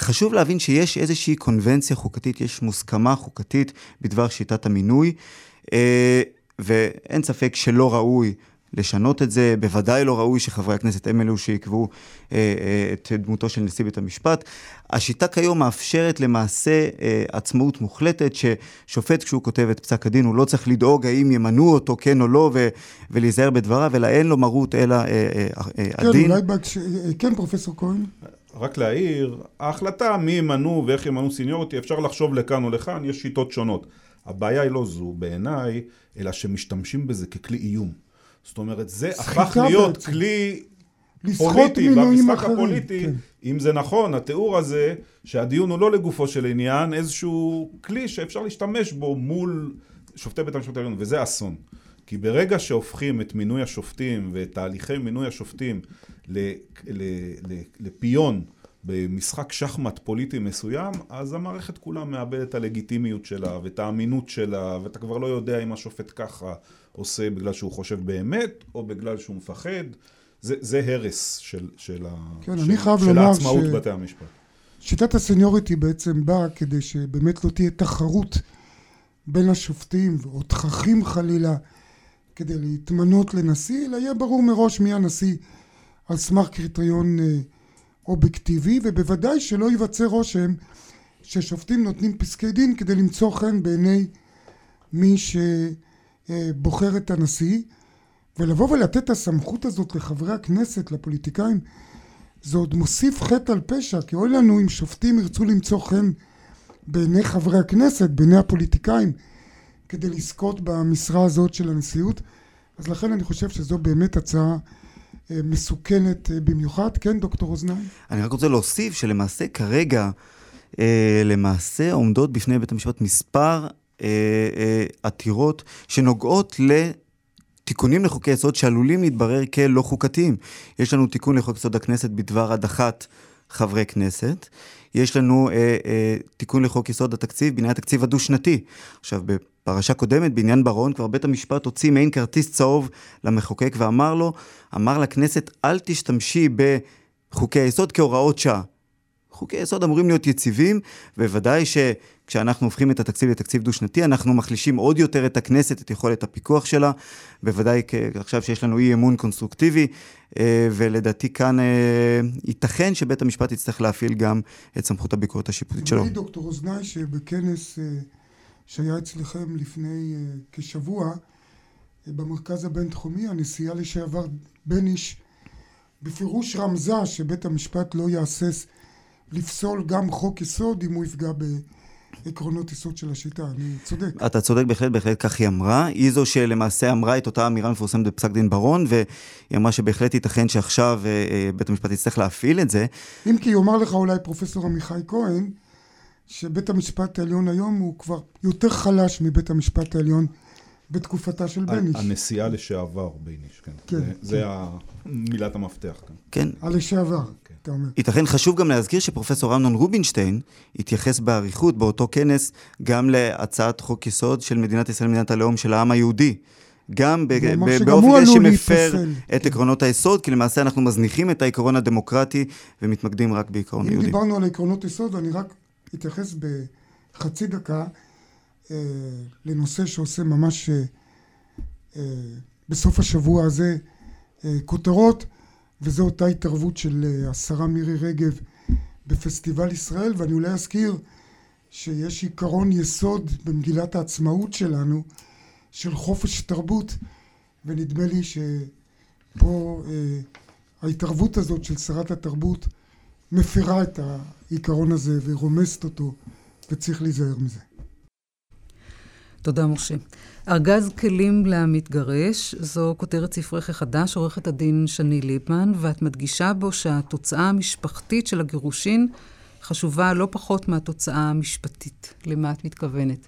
Speaker 4: חשוב להבין שיש איזושהי קונבנציה חוקתית, יש מוסכמה חוקתית בדבר שיטת המינוי, אה, ואין ספק שלא ראוי לשנות את זה, בוודאי לא ראוי שחברי הכנסת הם אלו שיקבעו אה, אה, את דמותו של נשיא בית המשפט. השיטה כיום מאפשרת למעשה אה, עצמאות מוחלטת, ששופט כשהוא כותב את פסק הדין, הוא לא צריך לדאוג האם ימנו אותו כן או לא, ו- ולהיזהר בדבריו, אלא אין לו מרות אלא אה, אה, אה,
Speaker 2: כן,
Speaker 4: הדין.
Speaker 2: אולי בהקשר... כן, פרופסור כהן?
Speaker 3: רק להעיר, ההחלטה מי ימנו ואיך ימנו סיניורטי, אפשר לחשוב לכאן או לכאן, יש שיטות שונות. הבעיה היא לא זו בעיניי, אלא שמשתמשים בזה ככלי איום. זאת אומרת, זה הפך להיות
Speaker 2: בעצם.
Speaker 3: כלי פוליטי, במשחק
Speaker 2: אחרים.
Speaker 3: הפוליטי,
Speaker 2: כן.
Speaker 3: אם זה נכון, התיאור הזה, שהדיון הוא לא לגופו של עניין, איזשהו כלי שאפשר להשתמש בו מול שופטי בית המשפט העליון, וזה אסון. כי ברגע שהופכים את מינוי השופטים ואת תהליכי מינוי השופטים לפיון במשחק שחמט פוליטי מסוים, אז המערכת כולה מאבדת את הלגיטימיות שלה ואת האמינות שלה, ואתה כבר לא יודע אם השופט ככה עושה בגלל שהוא חושב באמת, או בגלל שהוא מפחד. זה, זה הרס של, של,
Speaker 2: כן,
Speaker 3: של, של
Speaker 2: לומר
Speaker 3: העצמאות
Speaker 2: ש-
Speaker 3: בתי המשפט.
Speaker 2: שיטת הסניוריטי בעצם באה כדי שבאמת לא תהיה תחרות בין השופטים או תככים חלילה כדי להתמנות לנשיא, אלא יהיה ברור מראש מי הנשיא על סמך קריטריון אה, אובייקטיבי, ובוודאי שלא ייווצר רושם ששופטים נותנים פסקי דין כדי למצוא חן בעיני מי שבוחר את הנשיא, ולבוא ולתת את הסמכות הזאת לחברי הכנסת, לפוליטיקאים, זה עוד מוסיף חטא על פשע, כי אוי לנו אם שופטים ירצו למצוא חן בעיני חברי הכנסת, בעיני הפוליטיקאים, כדי לזכות במשרה הזאת של הנשיאות. אז לכן אני חושב שזו באמת הצעה אה, מסוכנת אה, במיוחד. כן, דוקטור אוזניים?
Speaker 4: אני רק רוצה להוסיף שלמעשה כרגע, אה, למעשה עומדות בפני בית המשפט מספר עתירות שנוגעות לתיקונים לחוקי יסוד שעלולים להתברר כלא חוקתיים. יש לנו תיקון לחוק יסוד הכנסת בדבר הדחת חברי כנסת. יש לנו אה, אה, תיקון לחוק יסוד התקציב בעניין התקציב הדו-שנתי. עכשיו, בפרשה קודמת, בעניין בר-און, כבר בית המשפט הוציא מעין כרטיס צהוב למחוקק ואמר לו, אמר לכנסת, אל תשתמשי בחוקי היסוד כהוראות שעה. חוקי יסוד אמורים להיות יציבים, ובוודאי שכשאנחנו הופכים את התקציב לתקציב דו-שנתי, אנחנו מחלישים עוד יותר את הכנסת, את יכולת הפיקוח שלה, בוודאי עכשיו שיש לנו אי אמון קונסטרוקטיבי, אה, ולדעתי כאן אה, ייתכן שבית המשפט יצטרך להפעיל גם את סמכות הביקורת השיפוטית שלו.
Speaker 2: לי, דוקטור אוזנאי, שבכנס אה, שהיה אצלכם לפני כשבוע, במרכז הבינתחומי, הנשיאה לשעבר בניש בפירוש רמזה שבית המשפט לא יהסס לפסול גם חוק יסוד אם הוא יפגע בעקרונות יסוד של השיטה. אני צודק.
Speaker 4: אתה צודק בהחלט, בהחלט כך היא אמרה. היא זו שלמעשה אמרה את אותה אמירה מפורסמת בפסק דין ברון, והיא אמרה שבהחלט ייתכן שעכשיו אה, אה, בית המשפט יצטרך להפעיל את זה.
Speaker 2: אם כי יאמר לך אולי פרופסור עמיחי כהן, שבית המשפט העליון היום הוא כבר יותר חלש מבית המשפט העליון בתקופתה של בניש.
Speaker 3: הנשיאה לשעבר בייניש, כן.
Speaker 2: כן,
Speaker 3: זה,
Speaker 2: כן.
Speaker 3: זה מילת המפתח כאן.
Speaker 4: כן,
Speaker 2: הלשעבר, אתה אומר.
Speaker 4: ייתכן חשוב גם להזכיר שפרופסור אמנון רובינשטיין התייחס באריכות באותו כנס גם להצעת חוק יסוד של מדינת ישראל, מדינת הלאום של העם היהודי. גם באופן שמפר. את
Speaker 2: כן.
Speaker 4: עקרונות היסוד, כי למעשה אנחנו מזניחים את העיקרון הדמוקרטי ומתמקדים רק בעיקרון
Speaker 2: אם
Speaker 4: היהודי.
Speaker 2: דיברנו על עקרונות יסוד, אני רק אתייחס בחצי דקה אה, לנושא שעושה ממש אה, אה, בסוף השבוע הזה אה, כותרות, וזו אותה התערבות של אה, השרה מירי רגב בפסטיבל ישראל, ואני אולי אזכיר שיש עיקרון יסוד במגילת העצמאות שלנו של חופש תרבות, ונדמה לי שפה אה, ההתערבות הזאת של שרת התרבות מפרה את העיקרון הזה ורומסת אותו, וצריך להיזהר מזה.
Speaker 1: תודה, משה. ארגז כלים למתגרש, זו כותרת ספרך החדש, עורכת הדין שני ליבמן, ואת מדגישה בו שהתוצאה המשפחתית של הגירושין חשובה לא פחות מהתוצאה המשפטית. למה את מתכוונת?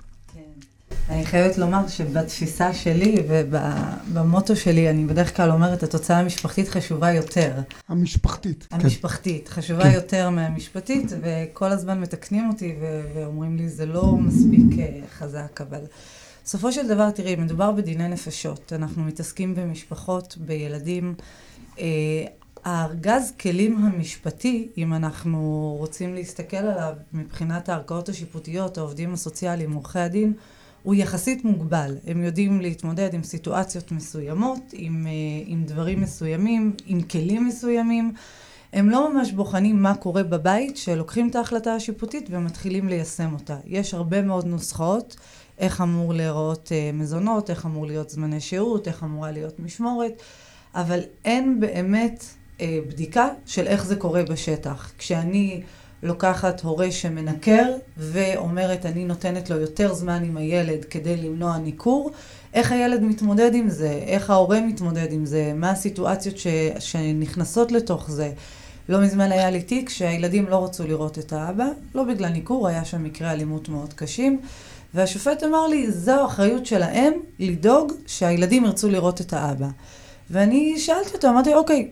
Speaker 5: אני חייבת לומר שבתפיסה שלי ובמוטו שלי, אני בדרך כלל אומרת, התוצאה המשפחתית חשובה יותר.
Speaker 2: המשפחתית. כן.
Speaker 5: המשפחתית חשובה
Speaker 2: כן.
Speaker 5: יותר מהמשפטית, וכל הזמן מתקנים אותי ואומרים לי, זה לא מספיק אה, חזק, אבל... בסופו של דבר, תראי, מדובר בדיני נפשות. אנחנו מתעסקים במשפחות, בילדים. אה, הארגז כלים המשפטי, אם אנחנו רוצים להסתכל עליו מבחינת הערכאות השיפוטיות, העובדים הסוציאליים, עורכי הדין, הוא יחסית מוגבל. הם יודעים להתמודד עם סיטואציות מסוימות, עם, אה, עם דברים מסוימים, עם כלים מסוימים. הם לא ממש בוחנים מה קורה בבית, שלוקחים את ההחלטה השיפוטית ומתחילים ליישם אותה. יש הרבה מאוד נוסחאות, איך אמור להיראות אה, מזונות, איך אמור להיות זמני שהות, איך אמורה להיות משמורת, אבל אין באמת אה, בדיקה של איך זה קורה בשטח. כשאני לוקחת הורה שמנקר ואומרת, אני נותנת לו יותר זמן עם הילד כדי למנוע ניכור, איך הילד מתמודד עם זה, איך ההורה מתמודד עם זה, מה הסיטואציות ש, שנכנסות לתוך זה. לא מזמן היה לי תיק שהילדים לא רצו לראות את האבא, לא בגלל ניכור, היה שם מקרי אלימות מאוד קשים, והשופט אמר לי, זו האחריות שלהם לדאוג שהילדים ירצו לראות את האבא. ואני שאלתי אותו, אמרתי, אוקיי,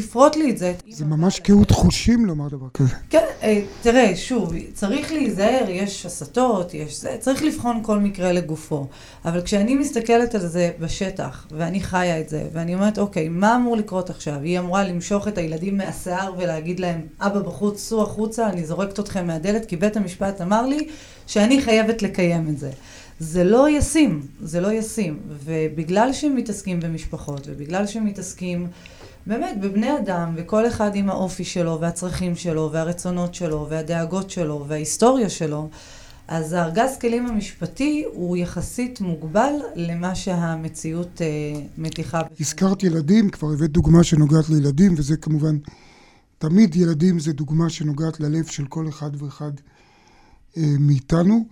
Speaker 5: תפרוט לי את זה.
Speaker 2: זה ממש קהות חושים לומר דבר כזה.
Speaker 5: כן, אה, תראה, שוב, צריך להיזהר, יש הסתות, יש זה, צריך לבחון כל מקרה לגופו. אבל כשאני מסתכלת על זה בשטח, ואני חיה את זה, ואני אומרת, אוקיי, מה אמור לקרות עכשיו? היא אמורה למשוך את הילדים מהשיער ולהגיד להם, אבא בחוץ, סעו החוצה, אני זורקת אתכם מהדלת, כי בית המשפט אמר לי שאני חייבת לקיים את זה. זה לא ישים, זה לא ישים. ובגלל שהם מתעסקים במשפחות, ובגלל שהם מתעסקים באמת בבני אדם, וכל אחד עם האופי שלו, והצרכים שלו, והרצונות שלו, והדאגות שלו, וההיסטוריה שלו, אז הארגז כלים המשפטי הוא יחסית מוגבל למה שהמציאות אה, מתיחה.
Speaker 2: הזכרת ילדים, כבר הבאת דוגמה שנוגעת לילדים, וזה כמובן, תמיד ילדים זה דוגמה שנוגעת ללב של כל אחד ואחד אה, מאיתנו.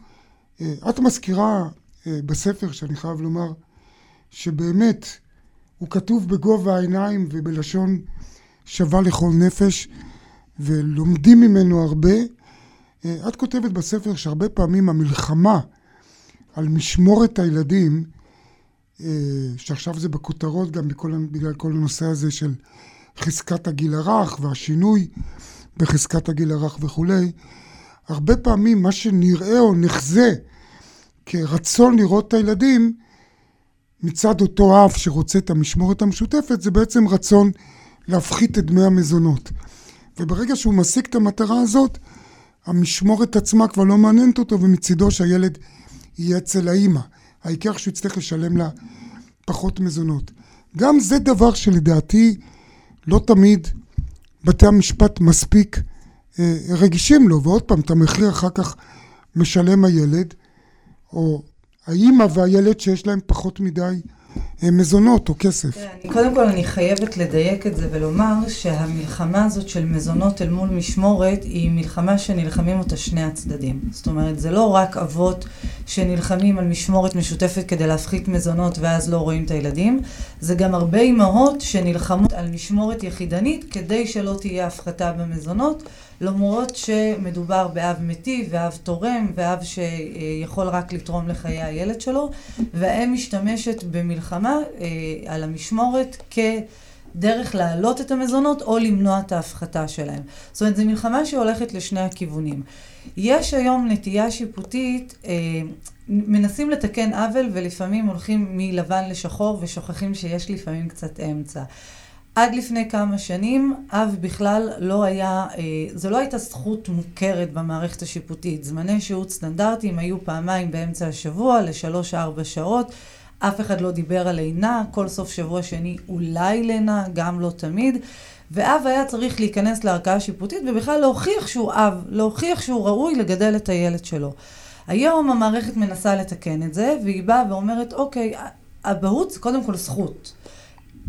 Speaker 2: אה, את מזכירה אה, בספר, שאני חייב לומר, שבאמת הוא כתוב בגובה העיניים ובלשון שווה לכל נפש, ולומדים ממנו הרבה. אה, את כותבת בספר שהרבה פעמים המלחמה על משמורת הילדים, שעכשיו זה בכותרות גם בכל, בגלל כל הנושא הזה של חזקת הגיל הרך והשינוי בחזקת הגיל הרך וכולי, הרבה פעמים מה שנראה או נחזה כרצון לראות את הילדים מצד אותו אב שרוצה את המשמורת המשותפת זה בעצם רצון להפחית את דמי המזונות. וברגע שהוא משיג את המטרה הזאת, המשמורת עצמה כבר לא מעניינת אותו ומצידו שהילד יהיה אצל האימא. העיקר שהוא יצטרך לשלם לה פחות מזונות. גם זה דבר שלדעתי לא תמיד בתי המשפט מספיק אה, רגישים לו, ועוד פעם, את המחיר אחר כך משלם הילד, או האימא והילד שיש להם פחות מדי אה, מזונות או כסף.
Speaker 5: אני, קודם כל אני חייבת לדייק את זה ולומר שהמלחמה הזאת של מזונות אל מול משמורת היא מלחמה שנלחמים אותה שני הצדדים. זאת אומרת, זה לא רק אבות שנלחמים על משמורת משותפת כדי להפחית מזונות ואז לא רואים את הילדים, זה גם הרבה אימהות שנלחמות על משמורת יחידנית כדי שלא תהיה הפחתה במזונות. למרות שמדובר באב מטיב ואב תורם ואב שיכול רק לתרום לחיי הילד שלו, והאם משתמשת במלחמה אה, על המשמורת כדרך להעלות את המזונות או למנוע את ההפחתה שלהם. זאת אומרת, זו מלחמה שהולכת לשני הכיוונים. יש היום נטייה שיפוטית, אה, מנסים לתקן עוול ולפעמים הולכים מלבן לשחור ושוכחים שיש לפעמים קצת אמצע. עד לפני כמה שנים, אב בכלל לא היה, אה, זו לא הייתה זכות מוכרת במערכת השיפוטית. זמני שהות סטנדרטיים היו פעמיים באמצע השבוע לשלוש-ארבע שעות. אף אחד לא דיבר על לינה, כל סוף שבוע שני אולי לינה, גם לא תמיד. ואב היה צריך להיכנס לערכאה שיפוטית ובכלל להוכיח שהוא אב, להוכיח שהוא ראוי לגדל את הילד שלו. היום המערכת מנסה לתקן את זה, והיא באה ואומרת, אוקיי, אבהות זה קודם כל זכות.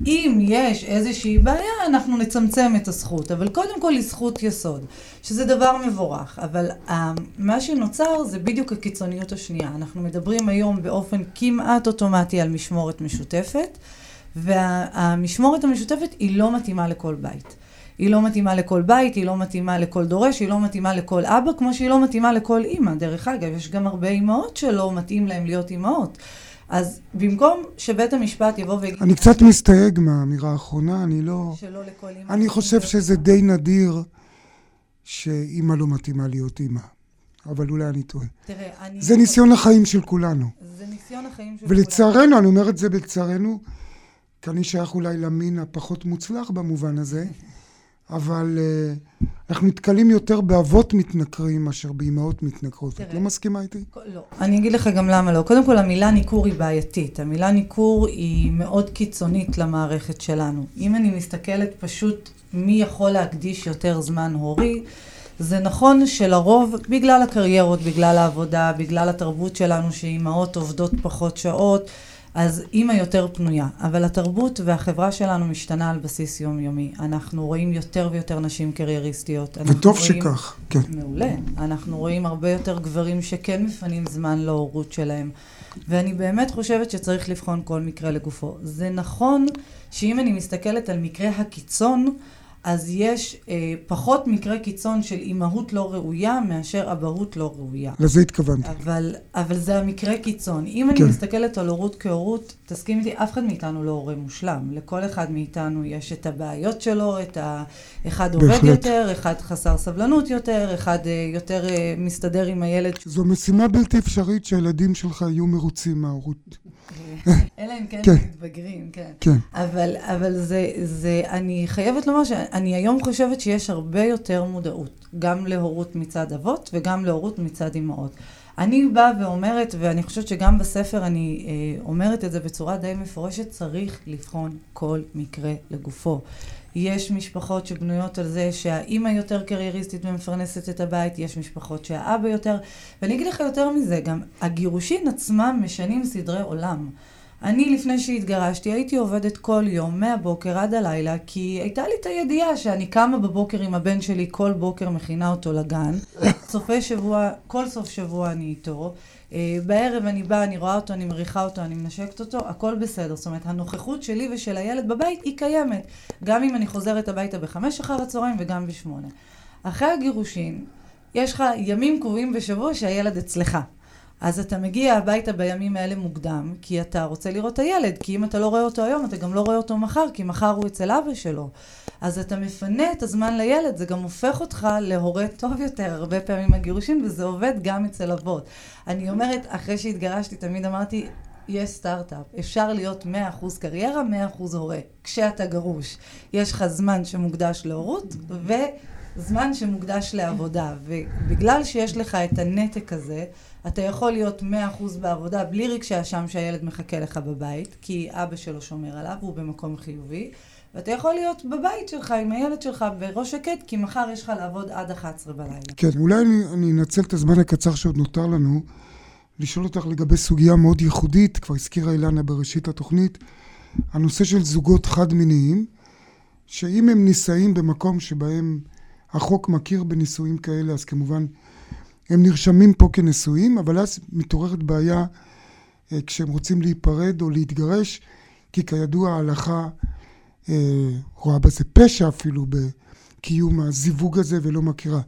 Speaker 5: אם יש איזושהי בעיה, אנחנו נצמצם את הזכות, אבל קודם כל היא זכות יסוד, שזה דבר מבורך, אבל uh, מה שנוצר זה בדיוק הקיצוניות השנייה. אנחנו מדברים היום באופן כמעט אוטומטי על משמורת משותפת, והמשמורת המשותפת היא לא מתאימה לכל בית. היא לא מתאימה לכל בית, היא לא מתאימה לכל דורש, היא לא מתאימה לכל אבא, כמו שהיא לא מתאימה לכל אימא. דרך אגב, יש גם הרבה אימהות שלא מתאים להן להיות אימהות. אז במקום שבית המשפט יבוא ויגיד...
Speaker 2: אני קצת מסתייג מהאמירה האחרונה, אני לא...
Speaker 5: שלא לכל אימא...
Speaker 2: אני חושב שזה די נדיר שאימא לא מתאימה להיות אימא. אבל אולי אני טועה.
Speaker 5: תראה, אני...
Speaker 2: זה ניסיון החיים של כולנו.
Speaker 5: זה ניסיון החיים של
Speaker 2: ולצערנו,
Speaker 5: כולנו.
Speaker 2: ולצערנו, אני אומר את זה בצערנו, כי אני שייך אולי למין הפחות מוצלח במובן הזה, אבל uh, אנחנו נתקלים יותר באבות מתנכרים מאשר באימהות מתנכרות. את לא מסכימה איתי?
Speaker 5: לא. אני אגיד לך גם למה לא. קודם כל, המילה ניכור היא בעייתית. המילה ניכור היא מאוד קיצונית למערכת שלנו. אם אני מסתכלת פשוט מי יכול להקדיש יותר זמן הורי, זה נכון שלרוב, בגלל הקריירות, בגלל העבודה, בגלל התרבות שלנו, שאימהות עובדות פחות שעות, אז אימא יותר פנויה, אבל התרבות והחברה שלנו משתנה על בסיס יומיומי. אנחנו רואים יותר ויותר נשים קרייריסטיות.
Speaker 2: וטוב
Speaker 5: רואים...
Speaker 2: שכך, כן.
Speaker 5: מעולה. אנחנו רואים הרבה יותר גברים שכן מפנים זמן להורות שלהם. ואני באמת חושבת שצריך לבחון כל מקרה לגופו. זה נכון שאם אני מסתכלת על מקרה הקיצון, אז יש אה, פחות מקרי קיצון של אימהות לא ראויה מאשר אבהות לא ראויה.
Speaker 2: לזה התכוונתי.
Speaker 5: אבל, אבל זה המקרה קיצון. אם
Speaker 2: כן.
Speaker 5: אני מסתכלת על הורות כהורות, תסכים איתי, אף אחד מאיתנו לא הורה מושלם. לכל אחד מאיתנו יש את הבעיות שלו, את ה... אחד עובד
Speaker 2: בהחלט.
Speaker 5: יותר, אחד חסר סבלנות יותר, אחד אה, יותר אה, מסתדר עם הילד.
Speaker 2: זו משימה בלתי אפשרית שהילדים שלך יהיו מרוצים מההורות.
Speaker 5: אלא אם כן
Speaker 2: כן.
Speaker 5: מתבגרים, כן.
Speaker 2: כן.
Speaker 5: אבל, אבל זה, זה, אני חייבת לומר שאני היום חושבת שיש הרבה יותר מודעות, גם להורות מצד אבות וגם להורות מצד אמהות. אני באה ואומרת, ואני חושבת שגם בספר אני אה, אומרת את זה בצורה די מפורשת, צריך לבחון כל מקרה לגופו. יש משפחות שבנויות על זה שהאימא יותר קרייריסטית ומפרנסת את הבית, יש משפחות שהאבא יותר, ואני אגיד לך יותר מזה, גם הגירושין עצמם משנים סדרי עולם. אני, לפני שהתגרשתי, הייתי עובדת כל יום, מהבוקר עד הלילה, כי הייתה לי את הידיעה שאני קמה בבוקר עם הבן שלי, כל בוקר מכינה אותו לגן. סופי שבוע, כל סוף שבוע אני איתו. אה, בערב אני באה, אני רואה אותו, אני מריחה אותו, אני מנשקת אותו, הכל בסדר. זאת אומרת, הנוכחות שלי ושל הילד בבית היא קיימת. גם אם אני חוזרת הביתה בחמש אחר הצהריים וגם בשמונה. אחרי הגירושין, יש לך ימים קבועים בשבוע שהילד אצלך. אז אתה מגיע הביתה בימים האלה מוקדם, כי אתה רוצה לראות את הילד, כי אם אתה לא רואה אותו היום, אתה גם לא רואה אותו מחר, כי מחר הוא אצל אבא שלו. אז אתה מפנה את הזמן לילד, זה גם הופך אותך להורה טוב יותר, הרבה פעמים הגירושין, וזה עובד גם אצל אבות. אני אומרת, אחרי שהתגרשתי, תמיד אמרתי, יש סטארט-אפ, אפשר להיות 100% קריירה, 100% הורה. כשאתה גרוש, יש לך זמן שמוקדש להורות, וזמן שמוקדש לעבודה. ובגלל שיש לך את הנתק הזה, אתה יכול להיות 100% בעבודה בלי רגשי אשם שהילד מחכה לך בבית, כי אבא שלו שומר עליו, הוא במקום חיובי, ואתה יכול להיות בבית שלך עם הילד שלך בראש שקט, כי מחר יש לך לעבוד עד 11 בלילה.
Speaker 2: כן, אולי אני, אני אנצל את הזמן הקצר שעוד נותר לנו, לשאול אותך לגבי סוגיה מאוד ייחודית, כבר הזכירה אילנה בראשית התוכנית, הנושא של זוגות חד-מיניים, שאם הם נישאים במקום שבהם החוק מכיר בנישואים כאלה, אז כמובן הם נרשמים פה כנשואים, אבל אז מתעוררת בעיה אה, כשהם רוצים להיפרד או להתגרש, כי כידוע ההלכה אה, רואה בזה פשע אפילו בקיום הזיווג הזה ולא מכירה.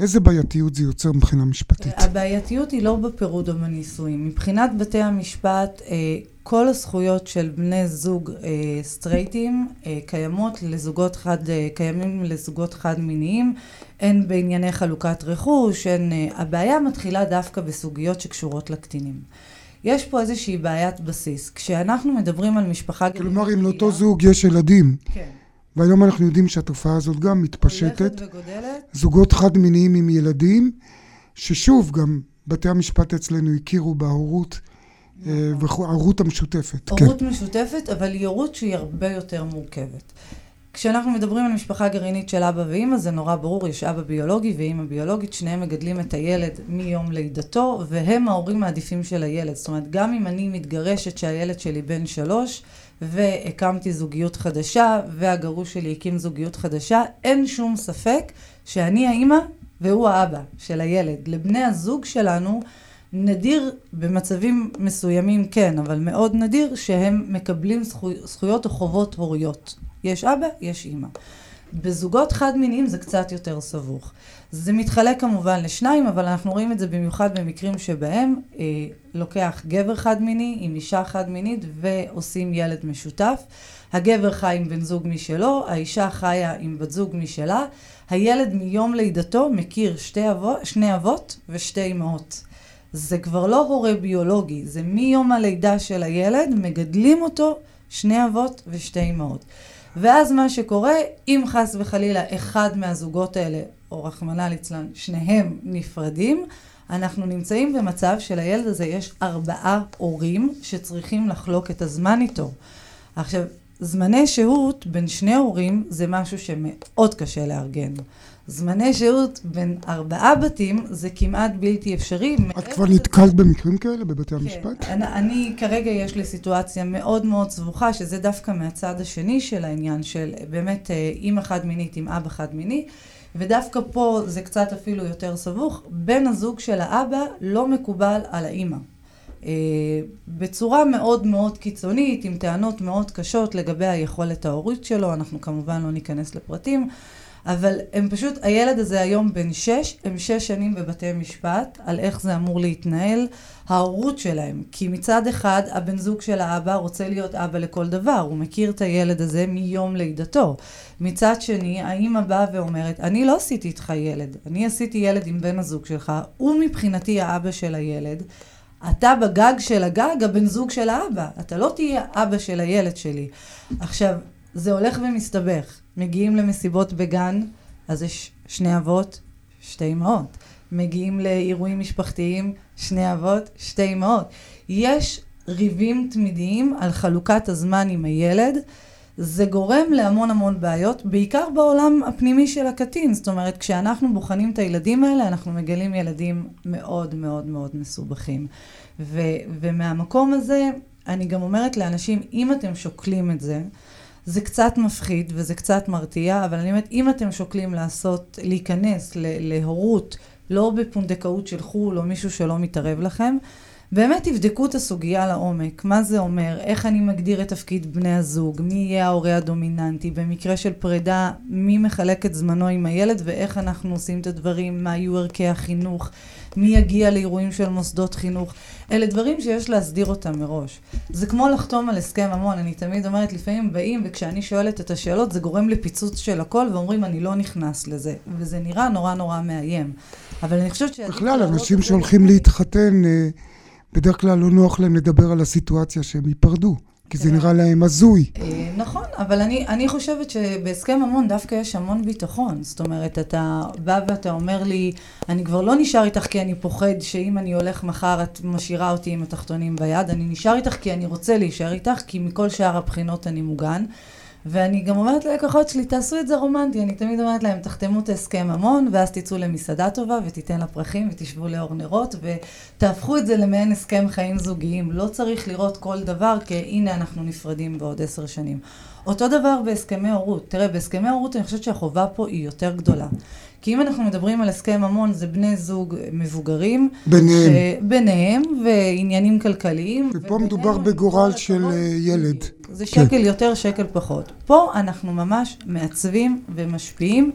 Speaker 2: איזה בעייתיות זה יוצר מבחינה משפטית?
Speaker 5: הבעייתיות היא לא בפירוד או בנישואים. מבחינת בתי המשפט, אה, כל הזכויות של בני זוג אה, סטרייטים אה, קיימות לזוגות חד, קיימים לזוגות חד מיניים, הן בענייני חלוקת רכוש, הן, הבעיה מתחילה דווקא בסוגיות שקשורות לקטינים. יש פה איזושהי בעיית בסיס. כשאנחנו מדברים על משפחה...
Speaker 2: כלומר, אם לאותו זוג יש ילדים,
Speaker 5: כן.
Speaker 2: והיום אנחנו יודעים שהתופעה הזאת גם מתפשטת,
Speaker 5: הולכת וגודלת.
Speaker 2: זוגות חד-מיניים עם ילדים, ששוב, גם בתי המשפט אצלנו הכירו בהורות, אה, וכו', ההורות המשותפת. כן.
Speaker 5: הורות משותפת, אבל היא הורות שהיא הרבה יותר מורכבת. כשאנחנו מדברים על משפחה גרעינית של אבא ואימא, זה נורא ברור, יש אבא ביולוגי ואימא ביולוגית, שניהם מגדלים את הילד מיום לידתו, והם ההורים העדיפים של הילד. זאת אומרת, גם אם אני מתגרשת שהילד שלי בן שלוש, והקמתי זוגיות חדשה, והגרוש שלי הקים זוגיות חדשה, אין שום ספק שאני האימא והוא האבא של הילד. לבני הזוג שלנו, נדיר במצבים מסוימים כן, אבל מאוד נדיר שהם מקבלים זכו, זכויות או חובות הוריות. יש אבא, יש אימא. בזוגות חד-מיניים זה קצת יותר סבוך. זה מתחלק כמובן לשניים, אבל אנחנו רואים את זה במיוחד במקרים שבהם אה, לוקח גבר חד-מיני עם אישה חד-מינית ועושים ילד משותף. הגבר חי עם בן זוג משלו, האישה חיה עם בת זוג משלה. הילד מיום לידתו מכיר שתי אבו, שני אבות ושתי אמהות. זה כבר לא הורה ביולוגי, זה מיום הלידה של הילד, מגדלים אותו שני אבות ושתי אמהות. ואז מה שקורה, אם חס וחלילה אחד מהזוגות האלה, או רחמנא ליצלן, שניהם נפרדים, אנחנו נמצאים במצב שלילד הזה יש ארבעה הורים שצריכים לחלוק את הזמן איתו. עכשיו, זמני שהות בין שני הורים זה משהו שמאוד קשה לארגן. זמני שהות בין ארבעה בתים זה כמעט בלתי אפשרי.
Speaker 2: את כבר נתקלת במקרים כאלה בבתי המשפט?
Speaker 5: כן, אני, אני כרגע יש לי סיטואציה מאוד מאוד סבוכה, שזה דווקא מהצד השני של העניין, של באמת אה, אימא חד מינית עם אבא חד מיני, ודווקא פה זה קצת אפילו יותר סבוך, בן הזוג של האבא לא מקובל על האימא. אה, בצורה מאוד מאוד קיצונית, עם טענות מאוד קשות לגבי היכולת ההורית שלו, אנחנו כמובן לא ניכנס לפרטים, אבל הם פשוט, הילד הזה היום בן שש, הם שש שנים בבתי משפט, על איך זה אמור להתנהל, ההורות שלהם. כי מצד אחד, הבן זוג של האבא רוצה להיות אבא לכל דבר, הוא מכיר את הילד הזה מיום לידתו. מצד שני, האמא באה ואומרת, אני לא עשיתי איתך ילד, אני עשיתי ילד עם בן הזוג שלך, הוא מבחינתי האבא של הילד. אתה בגג של הגג, הבן זוג של האבא. אתה לא תהיה אבא של הילד שלי. עכשיו, זה הולך ומסתבך. מגיעים למסיבות בגן, אז יש שני אבות, שתי אמהות. מגיעים לאירועים משפחתיים, שני אבות, שתי אמהות. יש ריבים תמידיים על חלוקת הזמן עם הילד. זה גורם להמון המון בעיות, בעיקר בעולם הפנימי של הקטין. זאת אומרת, כשאנחנו בוחנים את הילדים האלה, אנחנו מגלים ילדים מאוד מאוד מאוד מסובכים. ו- ומהמקום הזה, אני גם אומרת לאנשים, אם אתם שוקלים את זה, זה קצת מפחיד וזה קצת מרתיע, אבל אני אומרת, אם אתם שוקלים לעשות, להיכנס להורות, לא בפונדקאות של חו"ל או מישהו שלא מתערב לכם, באמת תבדקו את הסוגיה לעומק, מה זה אומר, איך אני מגדיר את תפקיד בני הזוג, מי יהיה ההורה הדומיננטי, במקרה של פרידה, מי מחלק את זמנו עם הילד? ואיך אנחנו עושים את הדברים, מה יהיו ערכי החינוך, מי יגיע לאירועים של מוסדות חינוך. אלה דברים שיש להסדיר אותם מראש. זה כמו לחתום על הסכם המון, אני תמיד אומרת, לפעמים באים וכשאני שואלת את השאלות זה גורם לפיצוץ של הכל ואומרים אני לא נכנס לזה, וזה נראה נורא נורא מאיים. אבל אני חושבת ש...
Speaker 2: בכלל, אנשים שהולכים להתחתן... אה, בדרך כלל לא נוח להם לדבר על הסיטואציה שהם ייפרדו, כי זה נראה להם הזוי.
Speaker 5: אה, נכון, אבל אני, אני חושבת שבהסכם המון דווקא יש המון ביטחון. זאת אומרת, אתה בא ואתה אומר לי, אני כבר לא נשאר איתך כי אני פוחד שאם אני הולך מחר את משאירה אותי עם התחתונים ביד, אני נשאר איתך כי אני רוצה להישאר איתך, כי מכל שאר הבחינות אני מוגן. ואני גם אומרת ללקוחות שלי, תעשו את זה רומנטי. אני תמיד אומרת להם, תחתמו את ההסכם המון, ואז תצאו למסעדה טובה, ותיתן לה פרחים, ותשבו לאור נרות, ותהפכו את זה למעין הסכם חיים זוגיים. לא צריך לראות כל דבר כהנה אנחנו נפרדים בעוד עשר שנים. אותו דבר בהסכמי הורות. תראה, בהסכמי הורות אני חושבת שהחובה פה היא יותר גדולה. כי אם אנחנו מדברים על הסכם ממון, זה בני זוג מבוגרים.
Speaker 2: ביניהם.
Speaker 5: ש... ביניהם, ועניינים כלכליים.
Speaker 2: ופה מדובר בגורל של uh, ילד.
Speaker 5: זה שקל כן. יותר, שקל פחות. פה אנחנו ממש מעצבים ומשפיעים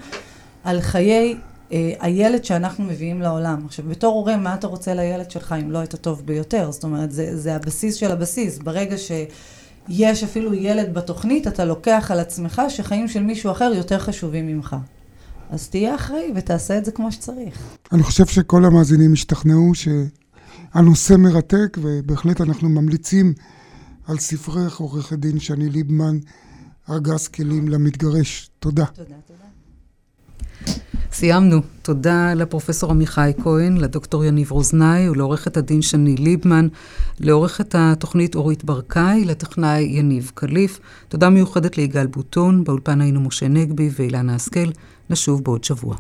Speaker 5: על חיי אה, הילד שאנחנו מביאים לעולם. עכשיו, בתור הורה, מה אתה רוצה לילד שלך אם לא את הטוב ביותר? זאת אומרת, זה, זה הבסיס של הבסיס. ברגע שיש אפילו ילד בתוכנית, אתה לוקח על עצמך שחיים של מישהו אחר יותר חשובים ממך. אז תהיה אחראי ותעשה את זה כמו שצריך.
Speaker 2: אני חושב שכל המאזינים השתכנעו שהנושא מרתק, ובהחלט אנחנו ממליצים על ספרך, עורכת דין שני ליבמן, ארגז כלים למתגרש.
Speaker 5: תודה, תודה.
Speaker 1: סיימנו. תודה לפרופסור עמיחי כהן, לדוקטור יניב רוזנאי ולעורכת הדין שני ליבמן, לעורכת התוכנית אורית ברקאי, לטכנאי יניב קליף. תודה מיוחדת ליגאל בוטון, באולפן היינו משה נגבי ואילנה השכל. נשוב בעוד שבוע.